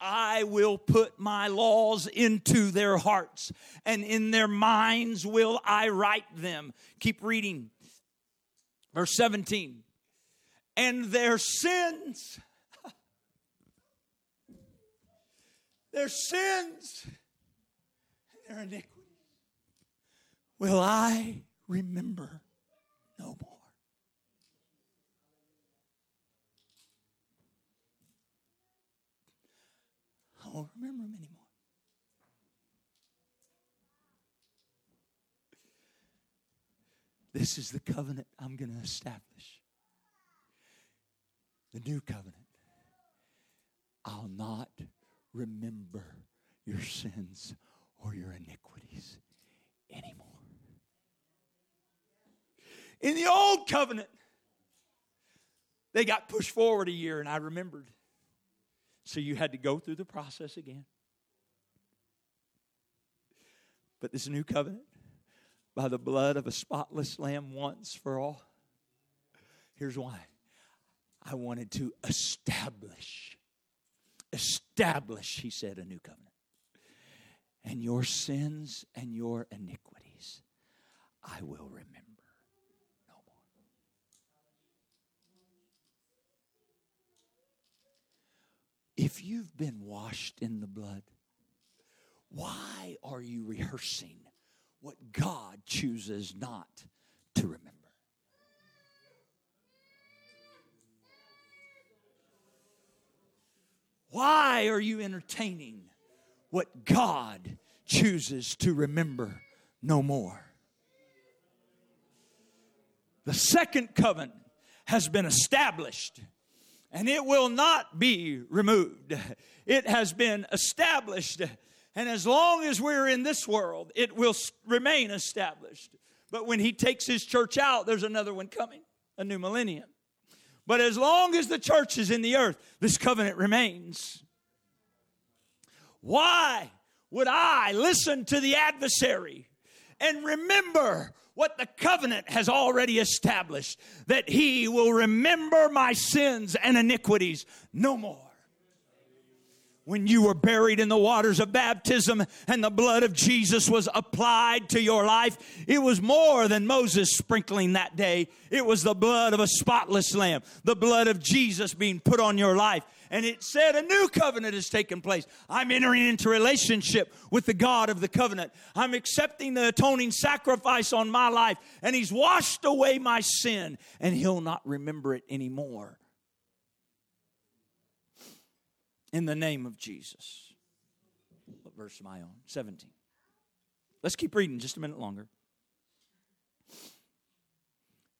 I will put my laws into their hearts, and in their minds will I write them. Keep reading. Verse 17. And their sins their sins and their iniquities will I remember no more. I won't remember them anymore. This is the covenant I'm going to establish. The new covenant. I'll not remember your sins or your iniquities anymore. In the old covenant, they got pushed forward a year, and I remembered. So you had to go through the process again. But this new covenant, by the blood of a spotless lamb once for all, here's why. I wanted to establish establish, he said, a new covenant. And your sins and your iniquities I will remember If you've been washed in the blood, why are you rehearsing what God chooses not to remember? Why are you entertaining what God chooses to remember no more? The second covenant has been established and it will not be removed. It has been established, and as long as we're in this world, it will remain established. But when He takes His church out, there's another one coming, a new millennium. But as long as the church is in the earth, this covenant remains. Why would I listen to the adversary and remember what the covenant has already established that he will remember my sins and iniquities no more? When you were buried in the waters of baptism and the blood of Jesus was applied to your life, it was more than Moses sprinkling that day. It was the blood of a spotless lamb, the blood of Jesus being put on your life. And it said a new covenant has taken place. I'm entering into relationship with the God of the covenant. I'm accepting the atoning sacrifice on my life, and He's washed away my sin, and He'll not remember it anymore in the name of Jesus. What verse am I on? 17. Let's keep reading just a minute longer.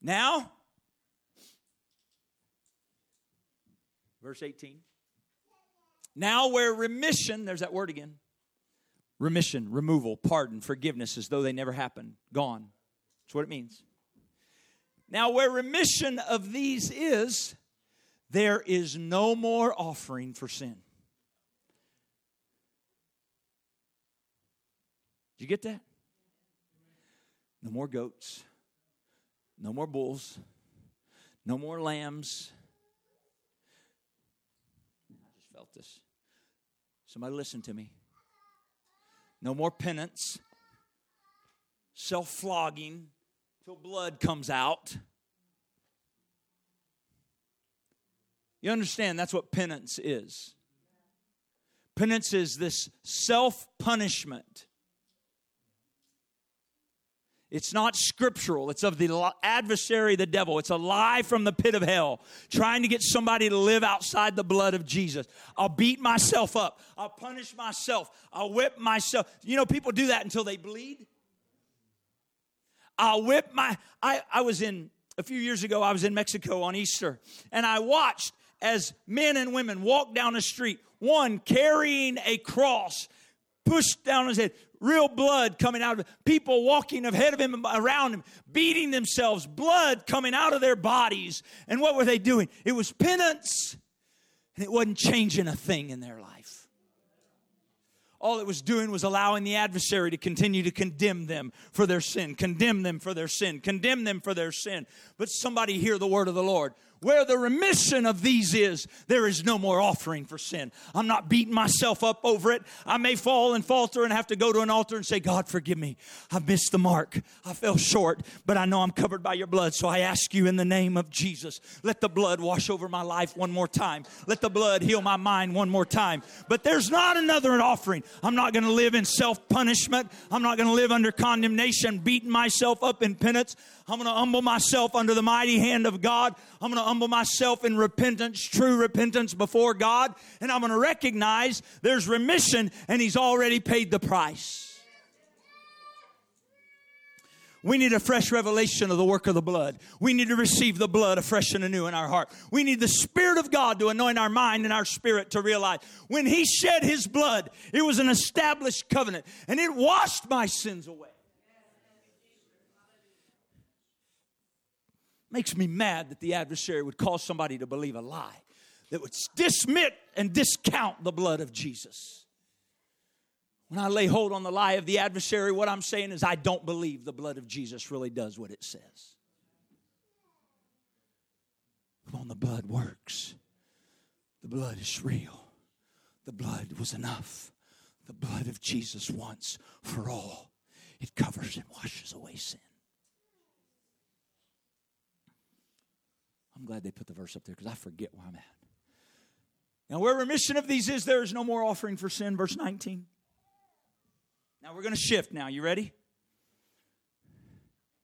Now, verse 18. Now, where remission, there's that word again remission, removal, pardon, forgiveness, as though they never happened, gone. That's what it means. Now, where remission of these is, there is no more offering for sin. Did you get that? No more goats, no more bulls, no more lambs. I just felt this. Somebody listen to me. No more penance, self flogging till blood comes out. You understand that's what penance is. Penance is this self punishment it's not scriptural. It's of the adversary, the devil. It's a lie from the pit of hell, trying to get somebody to live outside the blood of Jesus. I'll beat myself up. I'll punish myself. I'll whip myself. You know, people do that until they bleed. I'll whip my. I, I was in, a few years ago, I was in Mexico on Easter, and I watched as men and women walked down the street, one carrying a cross pushed down his head, real blood coming out of it, people walking ahead of him around him beating themselves blood coming out of their bodies. And what were they doing? It was penance and it wasn't changing a thing in their life. All it was doing was allowing the adversary to continue to condemn them for their sin condemn them for their sin condemn them for their sin. But somebody hear the word of the lord where the remission of these is, there is no more offering for sin. I'm not beating myself up over it. I may fall and falter and have to go to an altar and say, God, forgive me. I've missed the mark. I fell short, but I know I'm covered by your blood. So I ask you in the name of Jesus, let the blood wash over my life one more time. Let the blood heal my mind one more time. But there's not another offering. I'm not going to live in self punishment. I'm not going to live under condemnation, beating myself up in penance. I'm going to humble myself under the mighty hand of God. I'm going to humble myself in repentance, true repentance before God. And I'm going to recognize there's remission and He's already paid the price. We need a fresh revelation of the work of the blood. We need to receive the blood afresh and anew in our heart. We need the Spirit of God to anoint our mind and our spirit to realize when He shed His blood, it was an established covenant and it washed my sins away. Makes me mad that the adversary would cause somebody to believe a lie that would dismiss and discount the blood of Jesus. When I lay hold on the lie of the adversary, what I'm saying is I don't believe the blood of Jesus really does what it says. Come on, the blood works. The blood is real. The blood was enough. The blood of Jesus once for all. It covers and washes away sin. I'm glad they put the verse up there because I forget where I'm at. Now, where remission of these is, there is no more offering for sin. Verse 19. Now, we're going to shift now. You ready?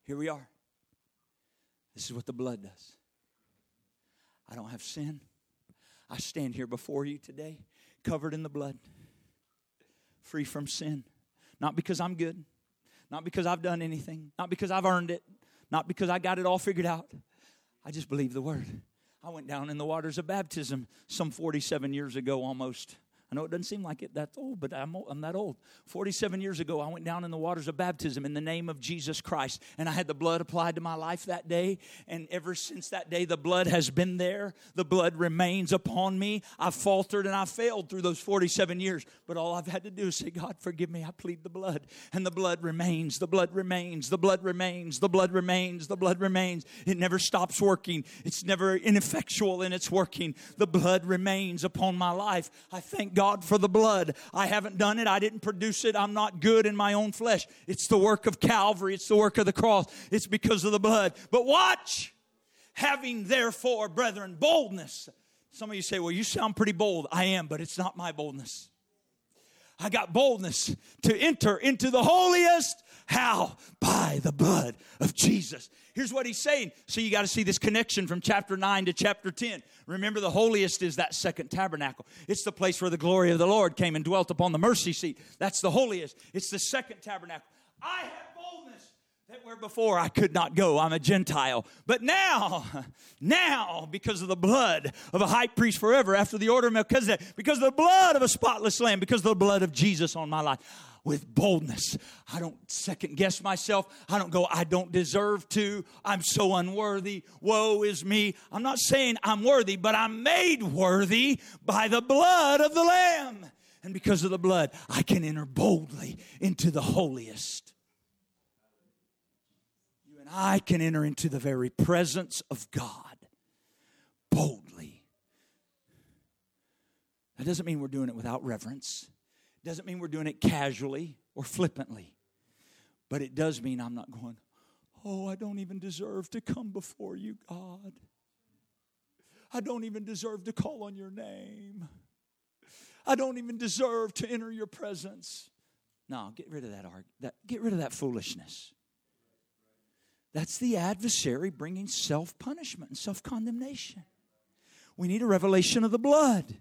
Here we are. This is what the blood does. I don't have sin. I stand here before you today, covered in the blood, free from sin. Not because I'm good, not because I've done anything, not because I've earned it, not because I got it all figured out, I just believe the word. I went down in the waters of baptism some 47 years ago almost. I know it doesn't seem like it that old, but I'm, I'm that old. 47 years ago, I went down in the waters of baptism in the name of Jesus Christ, and I had the blood applied to my life that day. And ever since that day, the blood has been there. The blood remains upon me. I faltered and I failed through those 47 years, but all I've had to do is say, God, forgive me. I plead the blood, and the blood remains. The blood remains. The blood remains. The blood remains. The blood remains. It never stops working. It's never ineffectual in its working. The blood remains upon my life. I thank God for the blood. I haven't done it. I didn't produce it. I'm not good in my own flesh. It's the work of Calvary. It's the work of the cross. It's because of the blood. But watch. Having therefore, brethren, boldness. Some of you say, well, you sound pretty bold. I am, but it's not my boldness. I got boldness to enter into the holiest. How? By the blood of Jesus. Here's what he's saying. So you got to see this connection from chapter 9 to chapter 10. Remember, the holiest is that second tabernacle. It's the place where the glory of the Lord came and dwelt upon the mercy seat. That's the holiest. It's the second tabernacle. I have boldness that where before I could not go. I'm a Gentile. But now, now, because of the blood of a high priest forever after the order of Melchizedek, because of the blood of a spotless lamb, because of the blood of Jesus on my life, with boldness. I don't second guess myself. I don't go, I don't deserve to. I'm so unworthy. Woe is me. I'm not saying I'm worthy, but I'm made worthy by the blood of the Lamb. And because of the blood, I can enter boldly into the holiest. You and I can enter into the very presence of God boldly. That doesn't mean we're doing it without reverence. Doesn't mean we're doing it casually or flippantly. But it does mean I'm not going, oh, I don't even deserve to come before you, God. I don't even deserve to call on your name. I don't even deserve to enter your presence. No, get rid of that, that get rid of that foolishness. That's the adversary bringing self punishment and self condemnation. We need a revelation of the blood.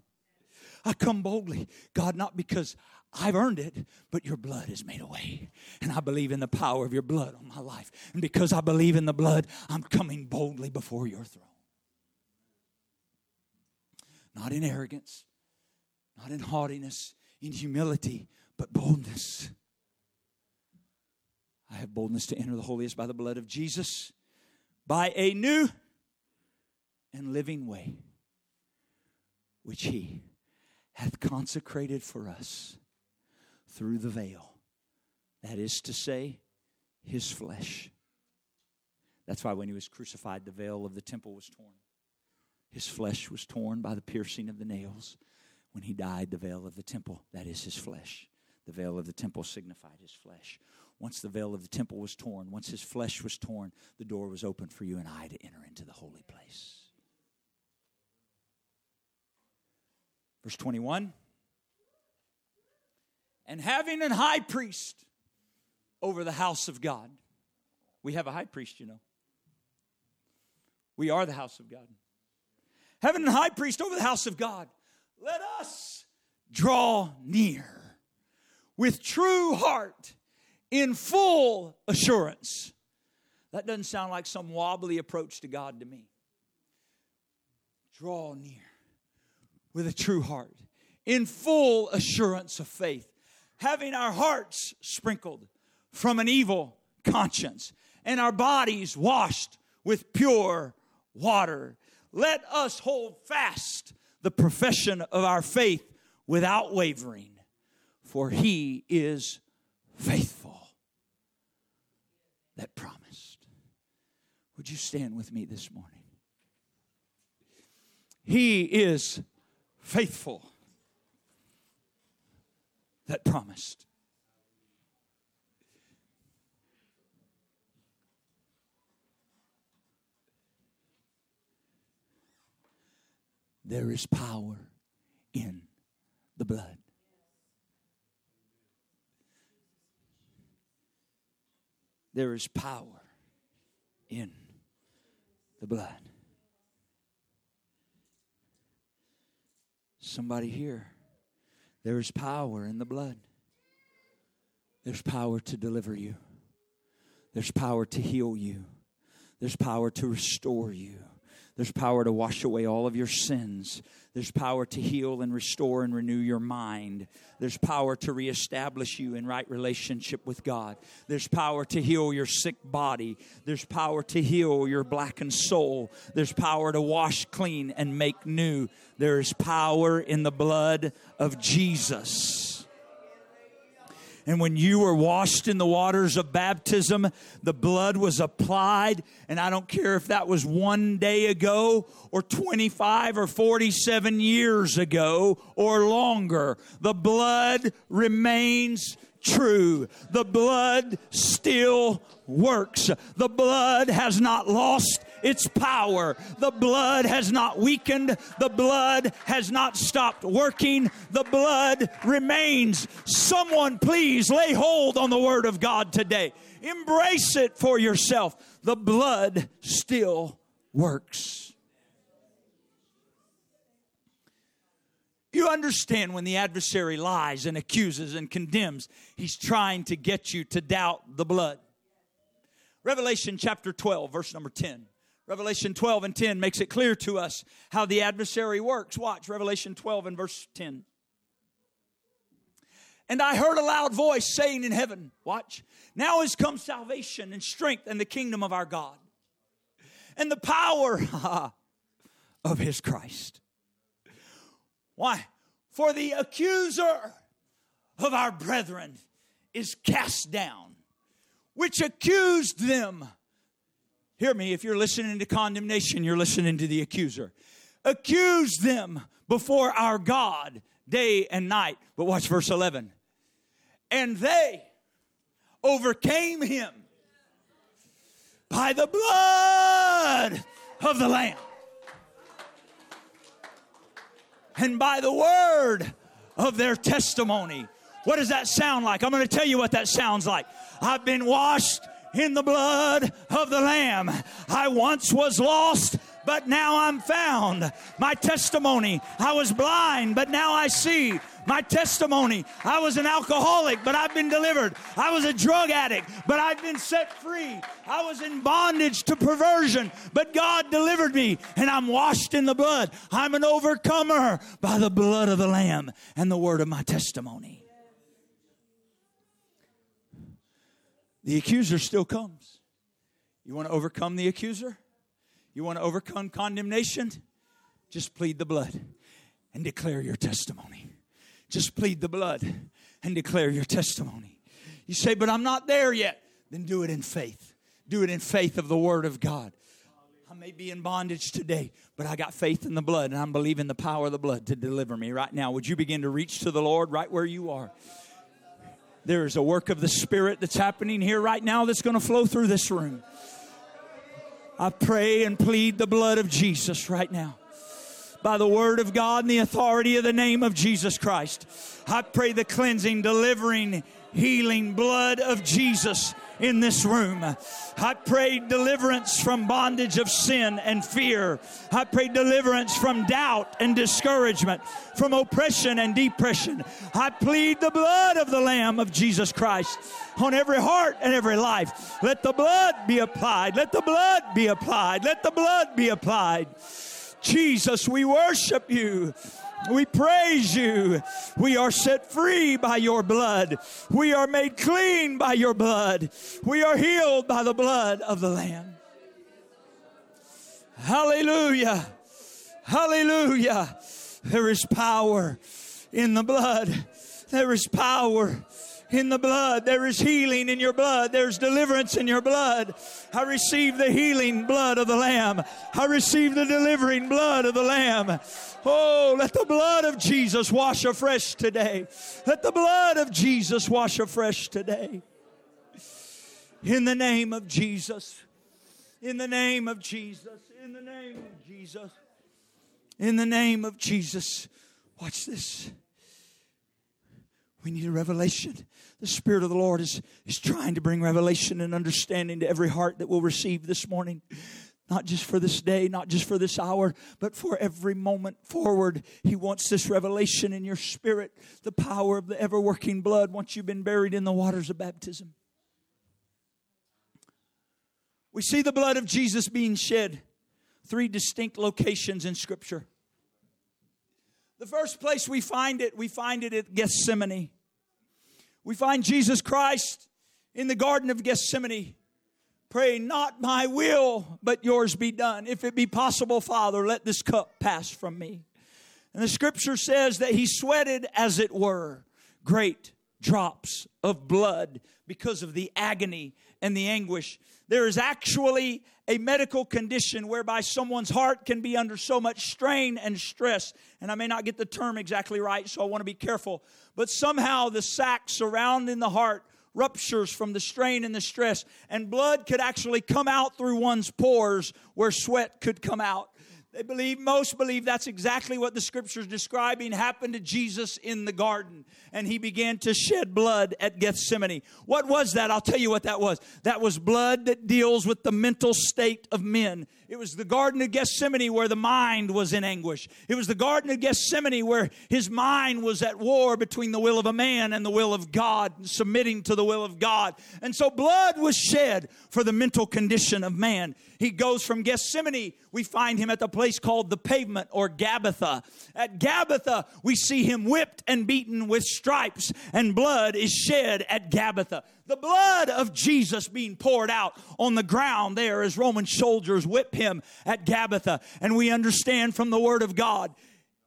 I come boldly, God, not because I've earned it, but your blood has made a way. And I believe in the power of your blood on my life. And because I believe in the blood, I'm coming boldly before your throne. Not in arrogance, not in haughtiness, in humility, but boldness. I have boldness to enter the holiest by the blood of Jesus, by a new and living way, which He hath consecrated for us through the veil. That is to say, His flesh. That's why when He was crucified, the veil of the temple was torn. His flesh was torn by the piercing of the nails when he died, the veil of the temple, that is his flesh. The veil of the temple signified his flesh. Once the veil of the temple was torn, once his flesh was torn, the door was open for you and I to enter into the holy place. Verse 21 And having an high priest over the house of God, we have a high priest, you know. We are the house of God. Having a high priest over the house of God let us draw near with true heart in full assurance. That doesn't sound like some wobbly approach to God to me. Draw near with a true heart in full assurance of faith, having our hearts sprinkled from an evil conscience and our bodies washed with pure water. Let us hold fast the profession of our faith without wavering, for he is faithful that promised. Would you stand with me this morning? He is faithful that promised. there is power in the blood. There is power in the blood. Somebody here, there is power in the blood. There's power to deliver you. There's power to heal you. There's power to restore you. There's power to wash away all of your sins. There's power to heal and restore and renew your mind. There's power to reestablish you in right relationship with God. There's power to heal your sick body. There's power to heal your blackened soul. There's power to wash clean and make new. There's power in the blood of Jesus. And when you were washed in the waters of baptism, the blood was applied. And I don't care if that was one day ago or 25 or 47 years ago or longer, the blood remains true. The blood still works. The blood has not lost its power. The blood has not weakened. The blood has not stopped working. The blood remains. Someone, please lay hold on the word of God today. Embrace it for yourself. The blood still works. You understand when the adversary lies and accuses and condemns, he's trying to get you to doubt the blood. Revelation chapter 12, verse number 10. Revelation 12 and 10 makes it clear to us how the adversary works. Watch Revelation 12 and verse 10. And I heard a loud voice saying in heaven, Watch, now is come salvation and strength and the kingdom of our God and the power of his Christ. Why? For the accuser of our brethren is cast down, which accused them. Hear me, if you're listening to condemnation, you're listening to the accuser. Accuse them before our God day and night. But watch verse 11. And they overcame him by the blood of the Lamb and by the word of their testimony. What does that sound like? I'm going to tell you what that sounds like. I've been washed in the blood of the Lamb. I once was lost, but now I'm found. My testimony, I was blind, but now I see. My testimony, I was an alcoholic, but I've been delivered. I was a drug addict, but I've been set free. I was in bondage to perversion, but God delivered me, and I'm washed in the blood. I'm an overcomer by the blood of the Lamb and the word of my testimony. The accuser still comes. You want to overcome the accuser? You want to overcome condemnation? Just plead the blood and declare your testimony. Just plead the blood and declare your testimony. You say, but I'm not there yet. Then do it in faith. Do it in faith of the Word of God. I may be in bondage today, but I got faith in the blood and I'm believing the power of the blood to deliver me right now. Would you begin to reach to the Lord right where you are? There is a work of the Spirit that's happening here right now that's going to flow through this room. I pray and plead the blood of Jesus right now by the word of God and the authority of the name of Jesus Christ. I pray the cleansing, delivering, healing blood of Jesus in this room. I pray deliverance from bondage of sin and fear. I pray deliverance from doubt and discouragement, from oppression and depression. I plead the blood of the Lamb of Jesus Christ on every heart and every life. Let the blood be applied. Let the blood be applied. Let the blood be applied. Jesus, we worship you. We praise you. We are set free by your blood. We are made clean by your blood. We are healed by the blood of the Lamb. Hallelujah. Hallelujah. There is power in the blood. There is power in the blood. There is healing in your blood. There's deliverance in your blood. I receive the healing blood of the Lamb. I receive the delivering blood of the Lamb. Oh, let the blood of Jesus wash afresh today. Let the blood of Jesus wash afresh today. In the name of Jesus. In the name of Jesus. In the name of Jesus. In the name of Jesus. Watch this. We need a revelation. The Spirit of the Lord is, is trying to bring revelation and understanding to every heart that will receive this morning. Not just for this day, not just for this hour, but for every moment forward. He wants this revelation in your spirit, the power of the ever working blood once you've been buried in the waters of baptism. We see the blood of Jesus being shed three distinct locations in Scripture. The first place we find it, we find it at Gethsemane. We find Jesus Christ in the Garden of Gethsemane praying, Not my will, but yours be done. If it be possible, Father, let this cup pass from me. And the scripture says that he sweated, as it were, great drops of blood because of the agony and the anguish. There is actually a medical condition whereby someone's heart can be under so much strain and stress. And I may not get the term exactly right, so I want to be careful. But somehow the sac surrounding the heart ruptures from the strain and the stress, and blood could actually come out through one's pores where sweat could come out. They believe, most believe that's exactly what the scripture is describing happened to Jesus in the garden. And he began to shed blood at Gethsemane. What was that? I'll tell you what that was. That was blood that deals with the mental state of men. It was the Garden of Gethsemane where the mind was in anguish. It was the Garden of Gethsemane where his mind was at war between the will of a man and the will of God, submitting to the will of God. And so blood was shed for the mental condition of man. He goes from Gethsemane, we find him at the place called the pavement or Gabbatha. At Gabbatha, we see him whipped and beaten with stripes, and blood is shed at Gabbatha. The blood of Jesus being poured out on the ground there as Roman soldiers whip him at Gabbatha. And we understand from the Word of God,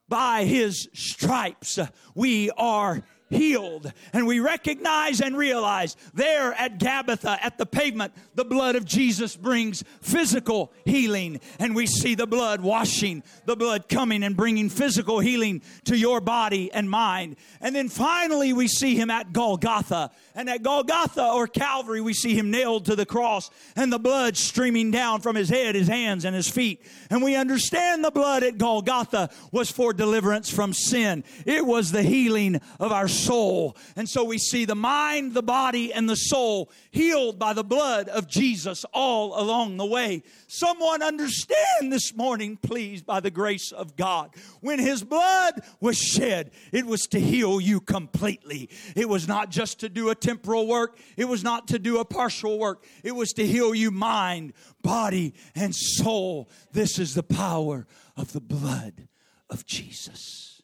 by his stripes we are healed. And we recognize and realize there at Gabbatha, at the pavement, the blood of Jesus brings physical healing. And we see the blood washing, the blood coming and bringing physical healing to your body and mind. And then finally, we see him at Golgotha. And at Golgotha or Calvary, we see him nailed to the cross and the blood streaming down from his head, his hands, and his feet. And we understand the blood at Golgotha was for deliverance from sin, it was the healing of our soul. And so we see the mind, the body, and the soul healed by the blood of Jesus all along the way. Someone understand this morning, please, by the grace of God. When his blood was shed, it was to heal you completely. It was not just to do a temporal work, it was not to do a partial work, it was to heal you mind, body, and soul. This is the power of the blood of Jesus.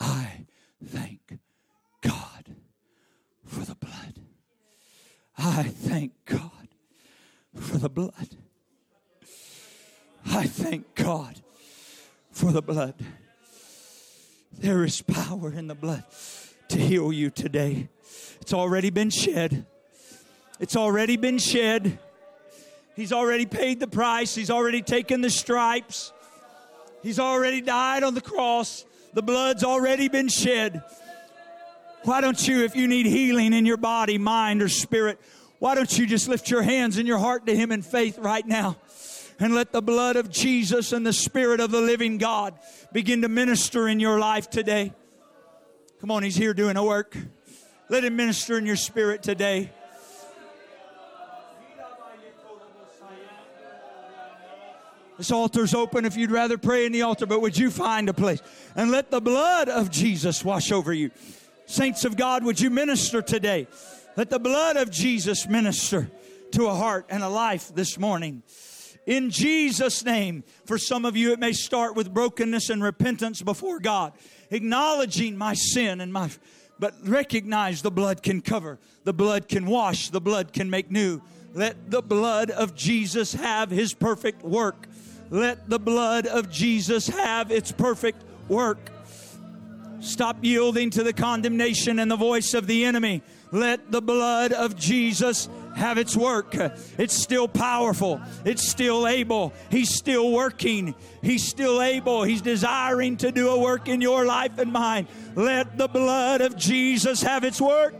I thank God for the blood. I thank God for the blood. I thank God for the blood. There is power in the blood to heal you today. It's already been shed. It's already been shed. He's already paid the price. He's already taken the stripes. He's already died on the cross. The blood's already been shed. Why don't you, if you need healing in your body, mind, or spirit, why don't you just lift your hands and your heart to Him in faith right now? And let the blood of Jesus and the Spirit of the living God begin to minister in your life today. Come on, He's here doing a work. Let Him minister in your spirit today. This altar's open if you'd rather pray in the altar, but would you find a place and let the blood of Jesus wash over you? Saints of God, would you minister today? Let the blood of Jesus minister to a heart and a life this morning. In Jesus' name, for some of you, it may start with brokenness and repentance before God, acknowledging my sin and my, but recognize the blood can cover, the blood can wash, the blood can make new. Let the blood of Jesus have his perfect work let the blood of Jesus have its perfect work. Stop yielding to the condemnation and the voice of the enemy. Let the blood of Jesus have its work. It's still powerful. It's still able. He's still working. He's still able. He's desiring to do a work in your life and mine. Let the blood of Jesus have its work.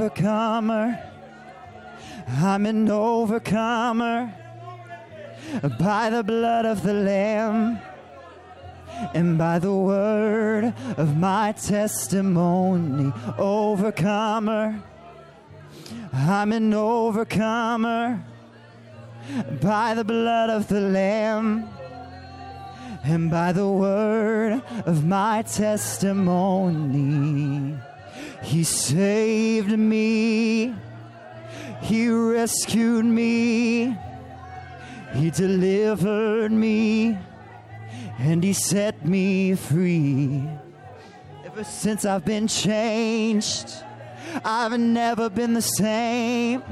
Overcomer. I'm an overcomer by the blood of the Lamb and by the word of my testimony. Overcomer. I'm an overcomer by the blood of the Lamb and by the word of my testimony. He saved me. He rescued me. He delivered me. And he set me free. Ever since I've been changed, I've never been the same.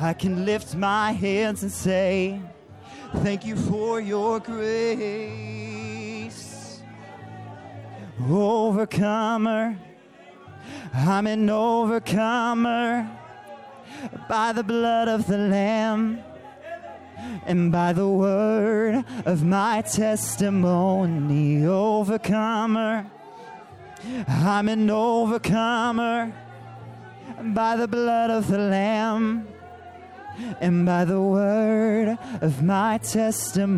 I can lift my hands and say, Thank you for your grace. overcomer. I'm an overcomer by the blood of the Lamb and by the word of my testimony. Overcomer. I'm an overcomer by the blood of the Lamb and by the word of my testimony.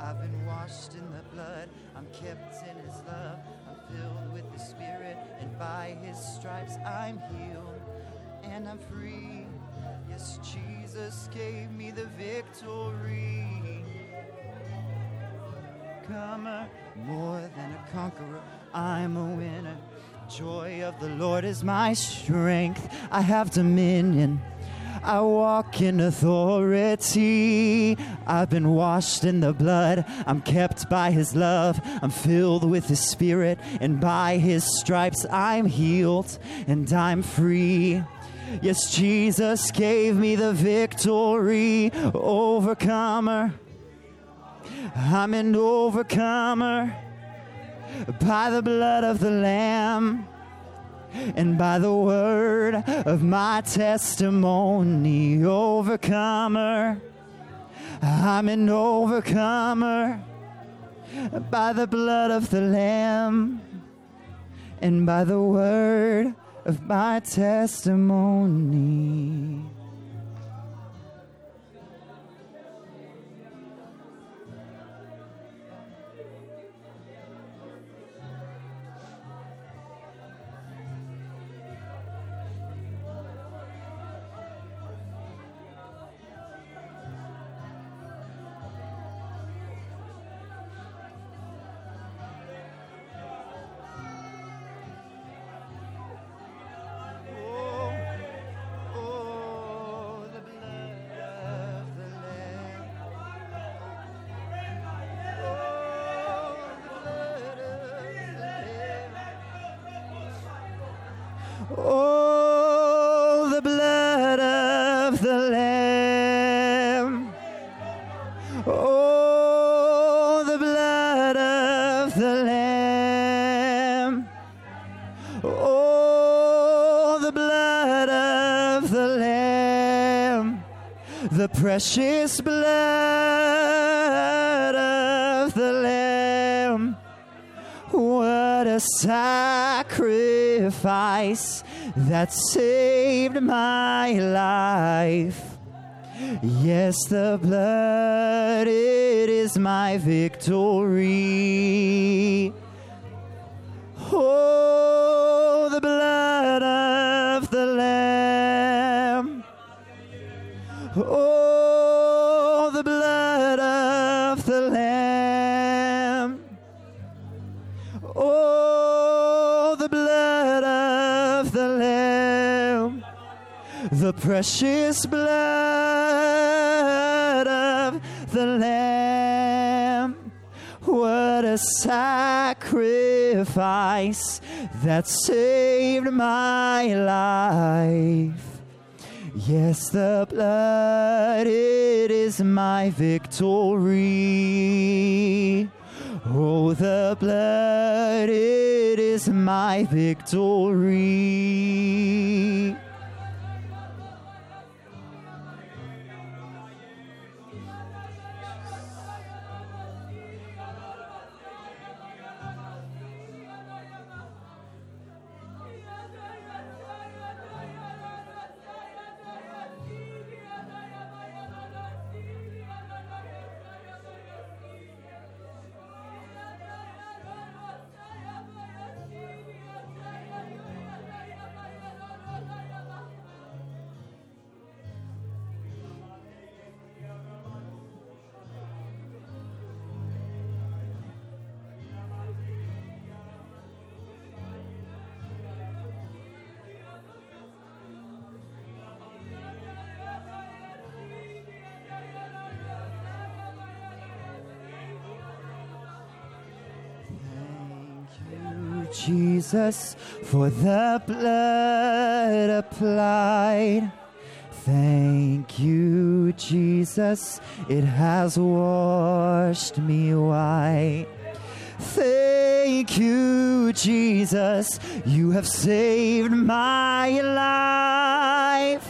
I've been washed in the blood. I'm kept in His love. I'm filled with the Spirit, and by His stripes I'm healed and I'm free. Yes, Jesus gave me the victory. Comer, more than a conqueror, I'm a winner. Joy of the Lord is my strength. I have dominion. I walk in authority. I've been washed in the blood. I'm kept by his love. I'm filled with his spirit. And by his stripes, I'm healed and I'm free. Yes, Jesus gave me the victory. Overcomer. I'm an overcomer by the blood of the Lamb and by the word of my testimony. Overcomer, I'm an overcomer by the blood of the Lamb and by the word of my testimony. Precious blood of the Lamb. What a sacrifice that saved my life. Yes, the blood, it is my victory. Oh, precious blood of the Lamb. What a sacrifice that saved my life. Yes, the blood, it is my victory. Oh, the blood, it is my victory. Jesus, for the blood applied. Thank you, Jesus, it has washed me white. Thank you, Jesus, you have saved my life.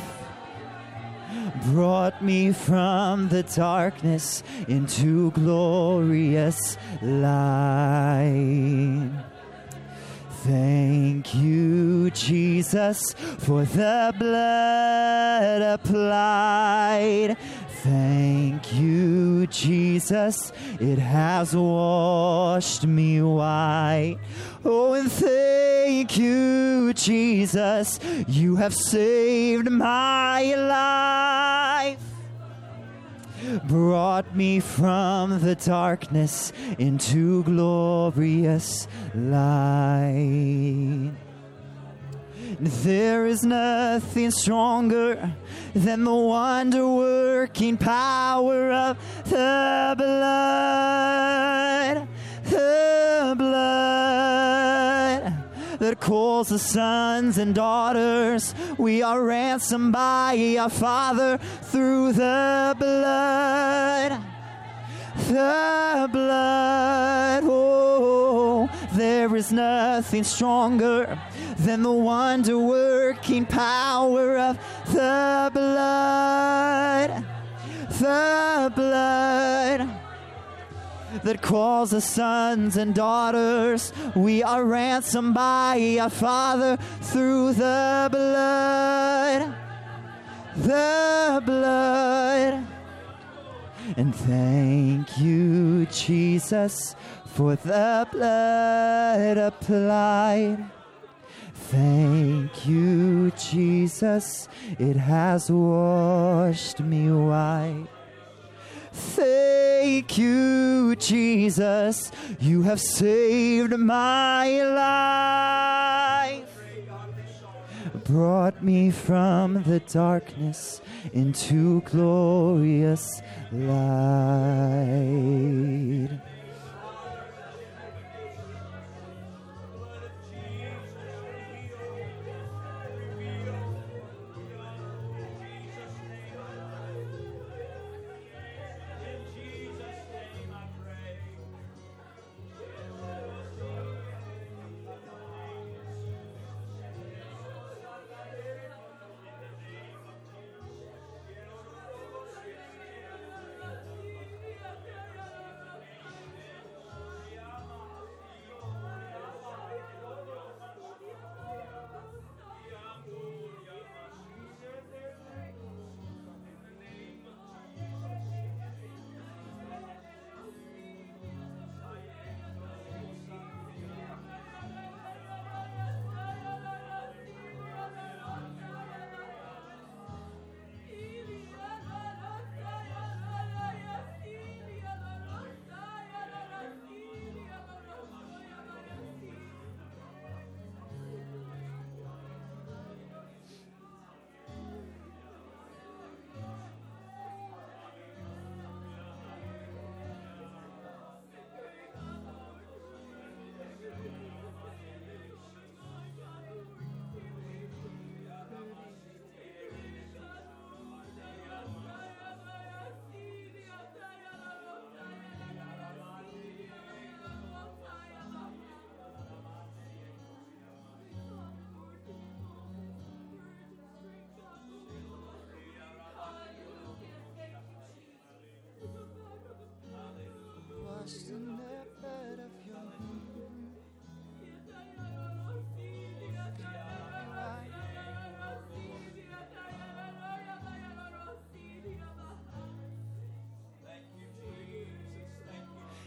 Brought me from the darkness into glorious light. Thank you, Jesus, for the blood applied. Thank you, Jesus, it has washed me white. Oh, and thank you, Jesus, you have saved my life brought me from the darkness into glorious light. There is nothing stronger than the wonder working power of the blood. The blood that calls the sons and daughters. We are ransomed by our Father through the blood. The blood, oh, there is nothing stronger than the wonder working power of the blood. The blood that calls the sons and daughters. We are ransomed by our Father through the blood. The blood. And thank you, Jesus, for the blood applied. Thank you, Jesus, it has washed me white. Thank you, Jesus, you have saved my life. Brought me from the darkness into glorious light.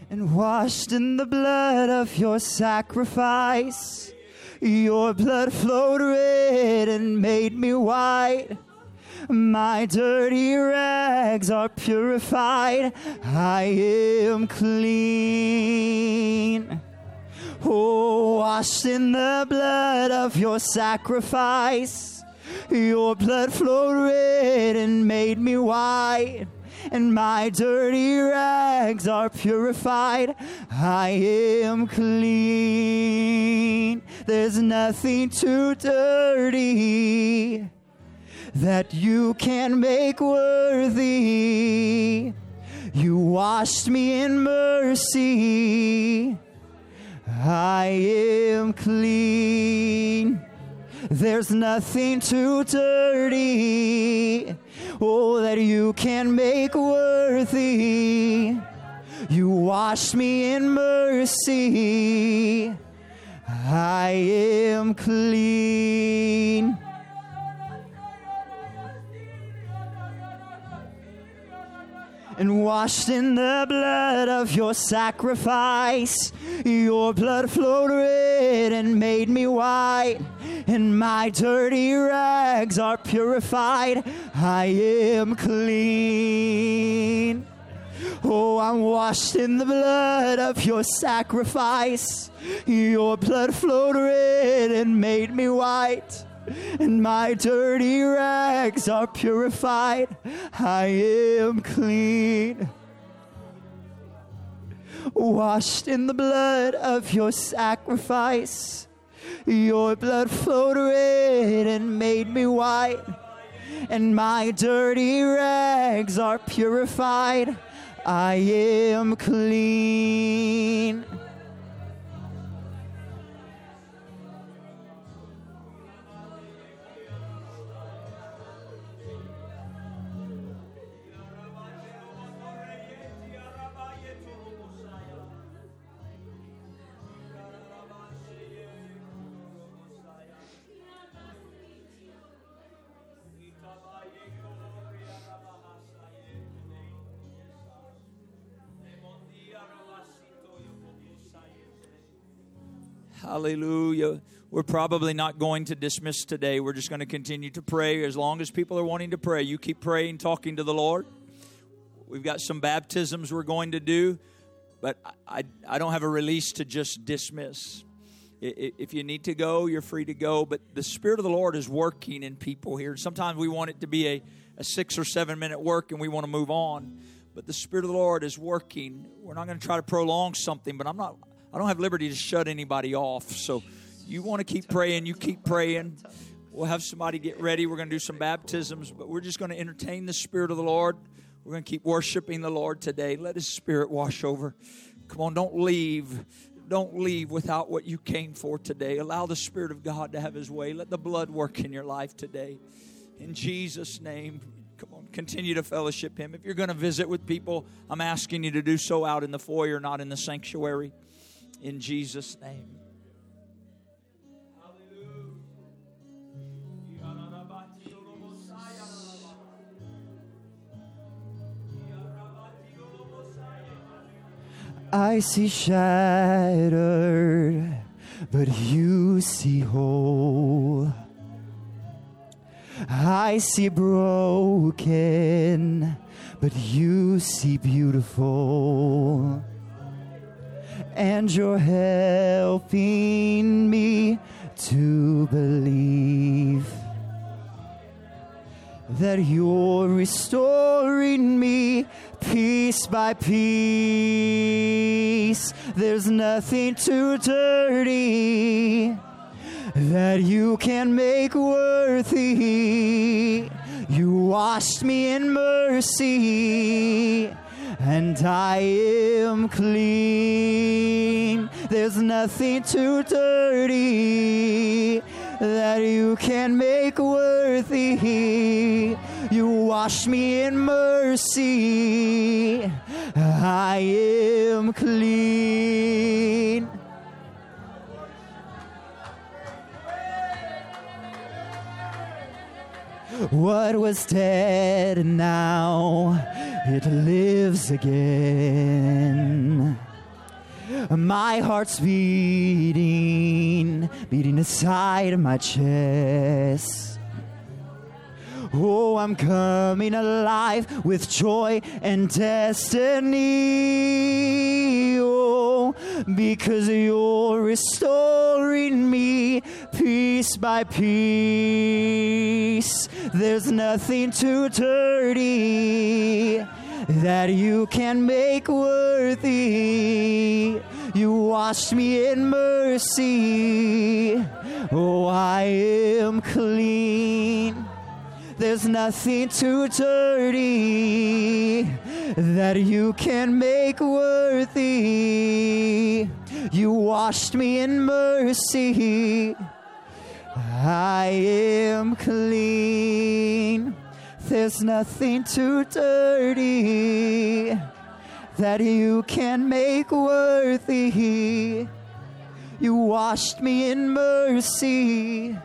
And washed in the blood of your sacrifice. Your blood flowed red and made me white. My dirty rags are purified. I am clean. Oh, washed in the blood of your sacrifice. Your blood flowed red and made me white. And my dirty rags are purified. I am clean. There's nothing too dirty that you can make worthy. You washed me in mercy. I am clean. There's nothing too dirty, oh, that you can make worthy. You wash me in mercy. I am clean. And washed in the blood of your sacrifice. Your blood flowed red and made me white, and my dirty rags are purified. I am clean. Oh, I'm washed in the blood of your sacrifice. Your blood flowed red and made me white and my dirty rags are purified. I am clean. Washed in the blood of your sacrifice. Your blood flowed red and made me white. And my dirty rags are purified. I am clean. Hallelujah. We're probably not going to dismiss today. We're just going to continue to pray as long as people are wanting to pray. You keep praying, talking to the Lord. We've got some baptisms we're going to do, but I, I don't have a release to just dismiss. If you need to go, you're free to go, but the Spirit of the Lord is working in people here. Sometimes we want it to be a, a six or seven minute work and we want to move on, but the Spirit of the Lord is working. We're not going to try to prolong something, but I'm not I don't have liberty to shut anybody off. So you want to keep praying, you keep praying. We'll have somebody get ready. We're going to do some baptisms, but we're just going to entertain the Spirit of the Lord. We're going to keep worshiping the Lord today. Let His Spirit wash over. Come on, don't leave. Don't leave without what you came for today. Allow the Spirit of God to have His way. Let the blood work in your life today. In Jesus' name, come on, continue to fellowship Him. If you're going to visit with people, I'm asking you to do so out in the foyer, not in the sanctuary in Jesus' name. I see shattered, but you see whole. I see broken, but you see beautiful and you're helping me to believe that you're restoring me piece by piece. There's nothing too dirty that you can make worthy. You washed me in mercy and I am clean. There's nothing too dirty that you can make worthy. You wash me in mercy. I am clean. What was dead now it lives again. My heart's beating, beating inside of my chest. Oh, I'm coming alive with joy and destiny. Oh, because you're restoring me piece by piece. There's nothing too dirty that you can make worthy. You washed me in mercy. Oh, I am clean. There's nothing too dirty that you can make worthy. You washed me in mercy. I am clean. There's nothing too dirty that you can make worthy. You washed me in mercy.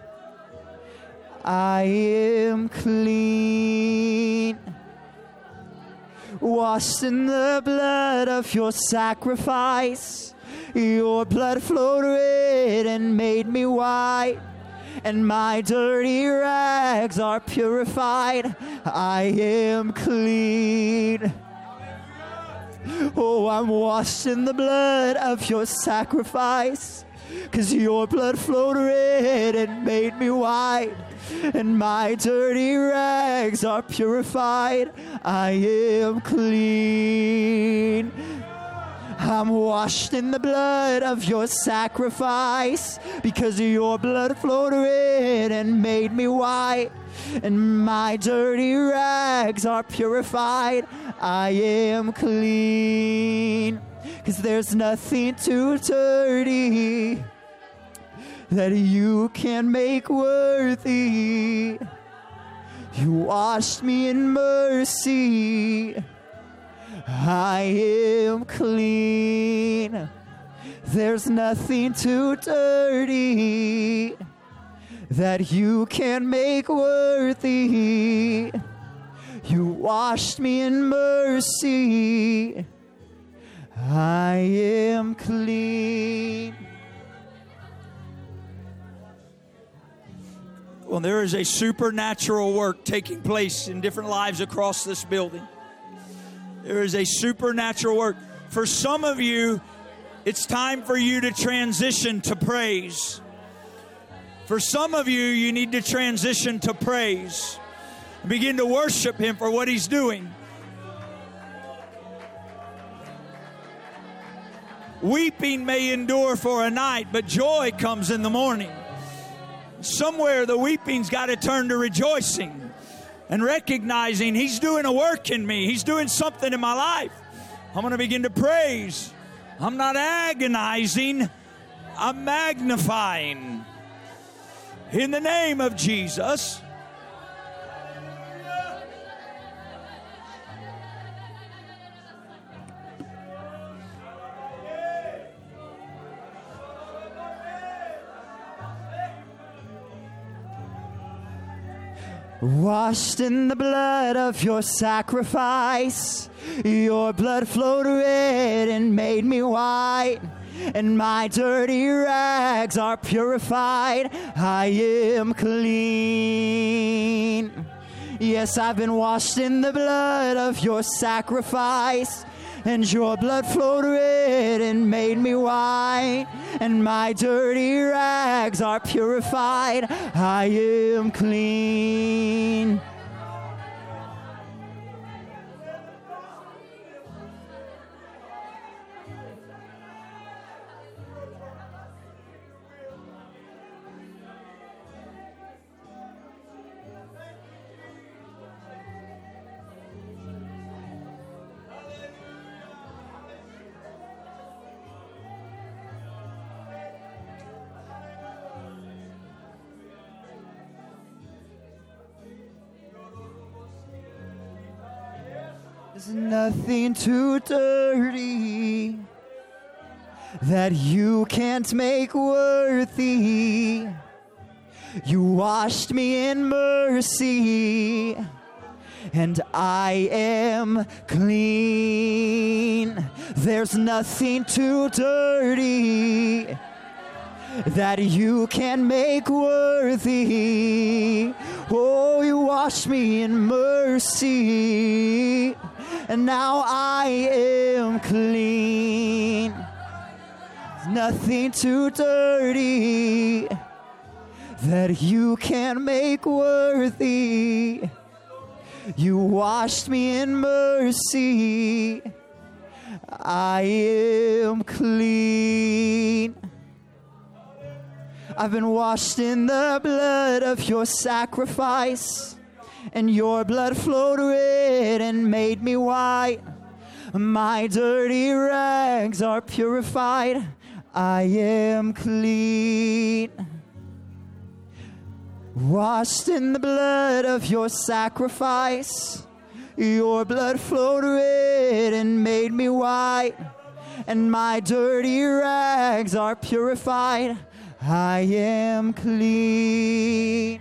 I am clean. Washed in the blood of your sacrifice. Your blood flowed red and made me white. And my dirty rags are purified. I am clean. Oh, I'm washed in the blood of your sacrifice. Cause your blood flowed red and made me white. And my dirty rags are purified. I am clean. I'm washed in the blood of your sacrifice because your blood flowed red and made me white. And my dirty rags are purified. I am clean. Because there's nothing too dirty that you can make worthy. You washed me in mercy. I am clean. There's nothing too dirty that you can make worthy. You washed me in mercy. I am clean. Well, there is a supernatural work taking place in different lives across this building. There is a supernatural work. For some of you, it's time for you to transition to praise. For some of you, you need to transition to praise. Begin to worship Him for what He's doing. Weeping may endure for a night, but joy comes in the morning. Somewhere the weeping's got to turn to rejoicing and recognizing He's doing a work in me, He's doing something in my life. I'm going to begin to praise. I'm not agonizing, I'm magnifying. In the name of Jesus. Washed in the blood of your sacrifice, your blood flowed red and made me white. And my dirty rags are purified. I am clean. Yes, I've been washed in the blood of your sacrifice and your blood flowed red and made me white, and my dirty rags are purified. I am clean. Nothing too dirty that you can't make worthy. You washed me in mercy, and I am clean. There's nothing too dirty that you can make worthy. Oh, you washed me in mercy, and now I am clean. Nothing too dirty that you can make worthy. You washed me in mercy. I am clean. I've been washed in the blood of your sacrifice, and your blood flowed red and made me white. My dirty rags are purified. I am clean. Washed in the blood of your sacrifice. Your blood flowed red and made me white. And my dirty rags are purified. I am clean.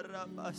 Shatarabaha.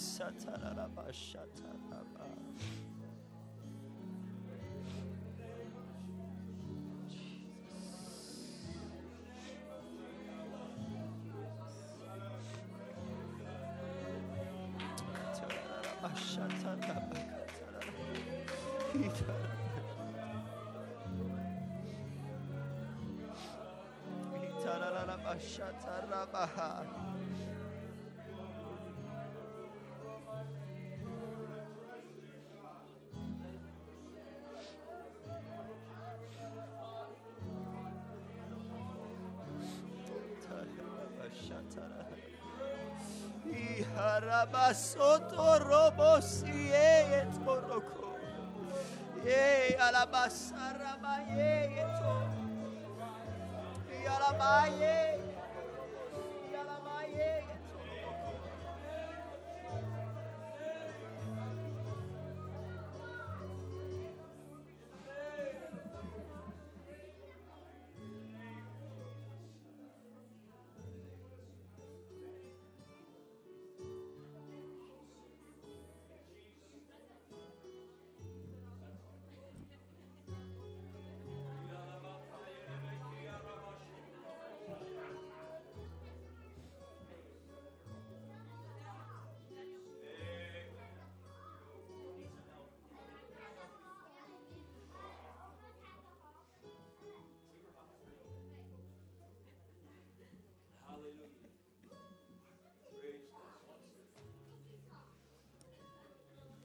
Harabasoto robosi e toroko. Ye alabasaraba ye to. Yalabaye.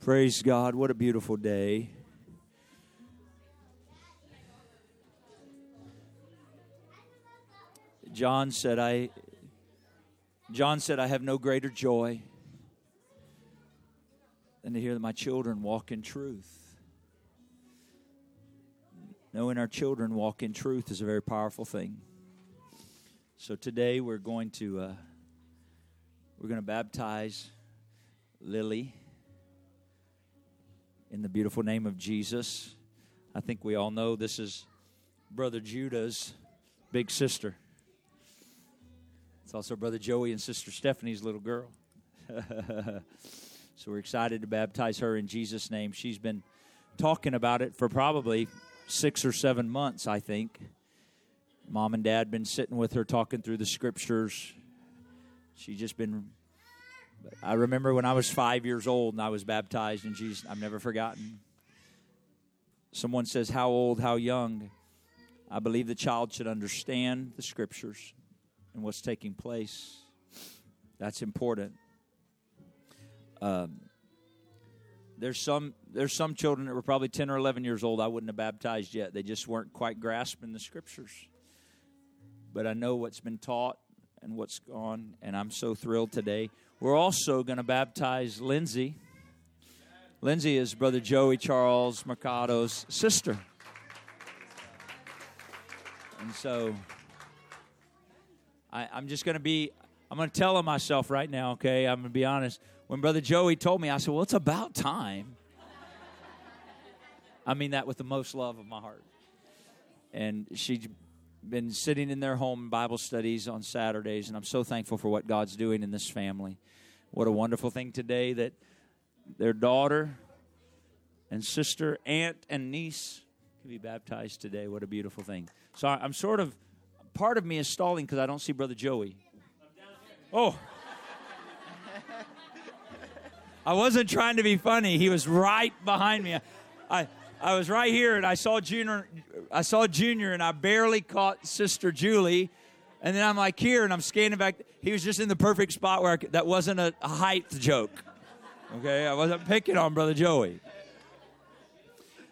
Praise God. What a beautiful day. John said I John said I have no greater joy than to hear that my children walk in truth. Knowing our children walk in truth is a very powerful thing. So today we're going to uh, we're going to baptize Lily in the beautiful name of Jesus. I think we all know this is Brother Judah's big sister. It's also Brother Joey and Sister Stephanie's little girl. so we're excited to baptize her in Jesus' name. She's been talking about it for probably six or seven months, I think. Mom and Dad been sitting with her talking through the scriptures. She just been. I remember when I was five years old and I was baptized in Jesus. I've never forgotten. Someone says, "How old? How young?" I believe the child should understand the scriptures and what's taking place. That's important. Um, there's some there's some children that were probably 10 or 11 years old I wouldn't have baptized yet. They just weren't quite grasping the scriptures. But I know what's been taught and what's gone, and I'm so thrilled today. We're also going to baptize Lindsay. Lindsay is Brother Joey Charles Mercado's sister. And so I, I'm just going to be, I'm going to tell him myself right now, okay? I'm going to be honest. When Brother Joey told me, I said, well, it's about time. I mean that with the most love of my heart. And she's been sitting in their home Bible studies on Saturdays, and I'm so thankful for what God's doing in this family. What a wonderful thing today that their daughter and sister, aunt, and niece can be baptized today. What a beautiful thing. So I'm sort of part of me is stalling because I don't see Brother Joey. Oh. I wasn't trying to be funny. He was right behind me. I, I was right here, and I saw Junior. I saw Junior, and I barely caught Sister Julie. And then I'm like here, and I'm scanning back. He was just in the perfect spot where could, that wasn't a, a height joke. Okay, I wasn't picking on Brother Joey.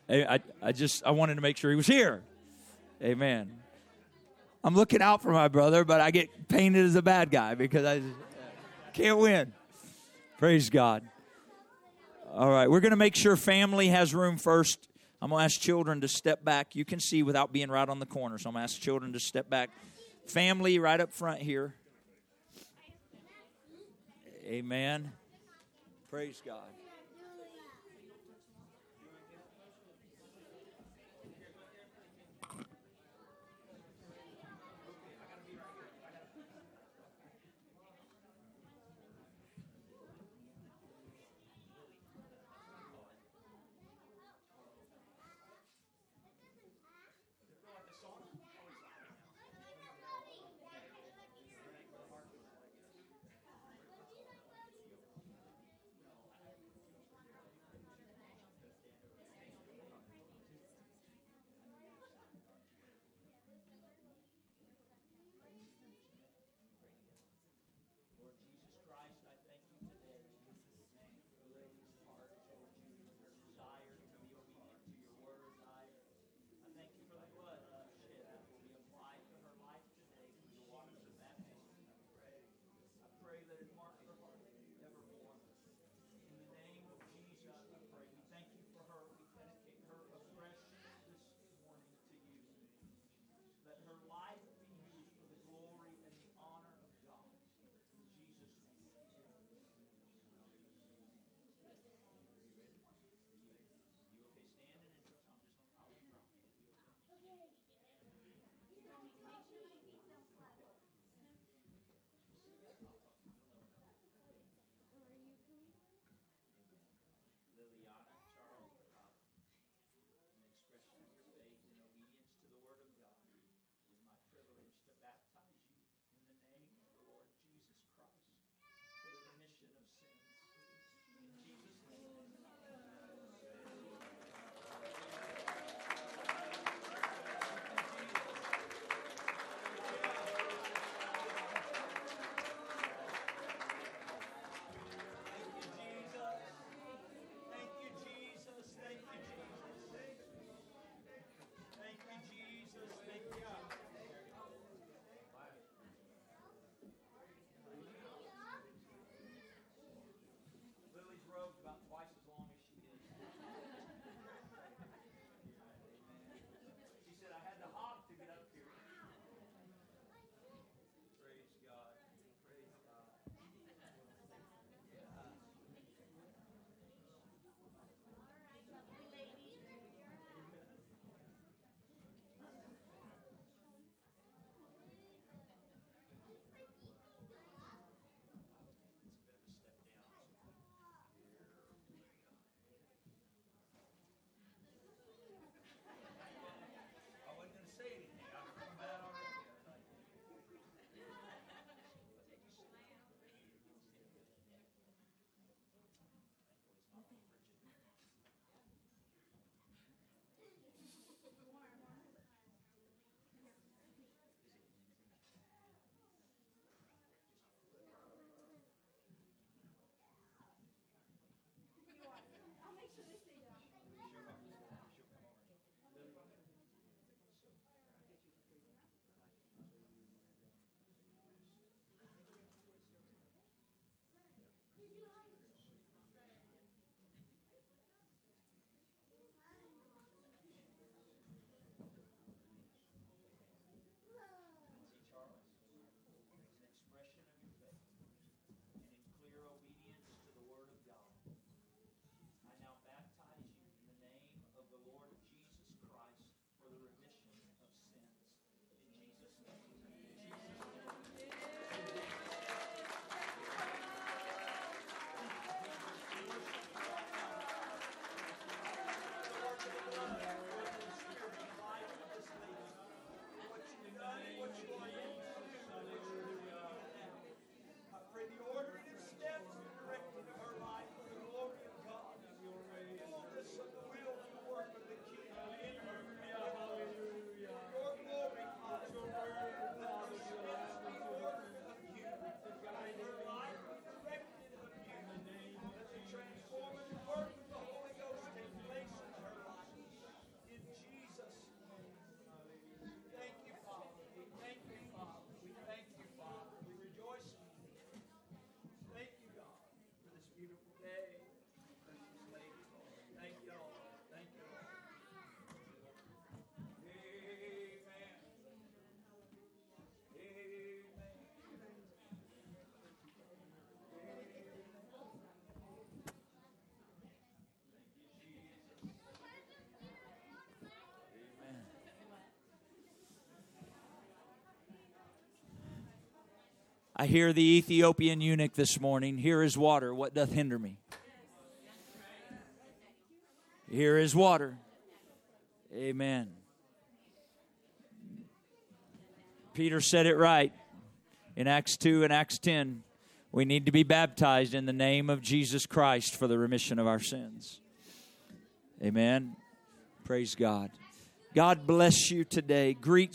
I, I, I just I wanted to make sure he was here. Amen. I'm looking out for my brother, but I get painted as a bad guy because I can't win. Praise God. All right, we're going to make sure family has room first. I'm going to ask children to step back. You can see without being right on the corner. So I'm going to ask children to step back. Family right up front here. Amen. Praise God. I hear the Ethiopian eunuch this morning. Here is water. What doth hinder me? Here is water. Amen. Peter said it right in Acts 2 and Acts 10. We need to be baptized in the name of Jesus Christ for the remission of our sins. Amen. Praise God. God bless you today. Greet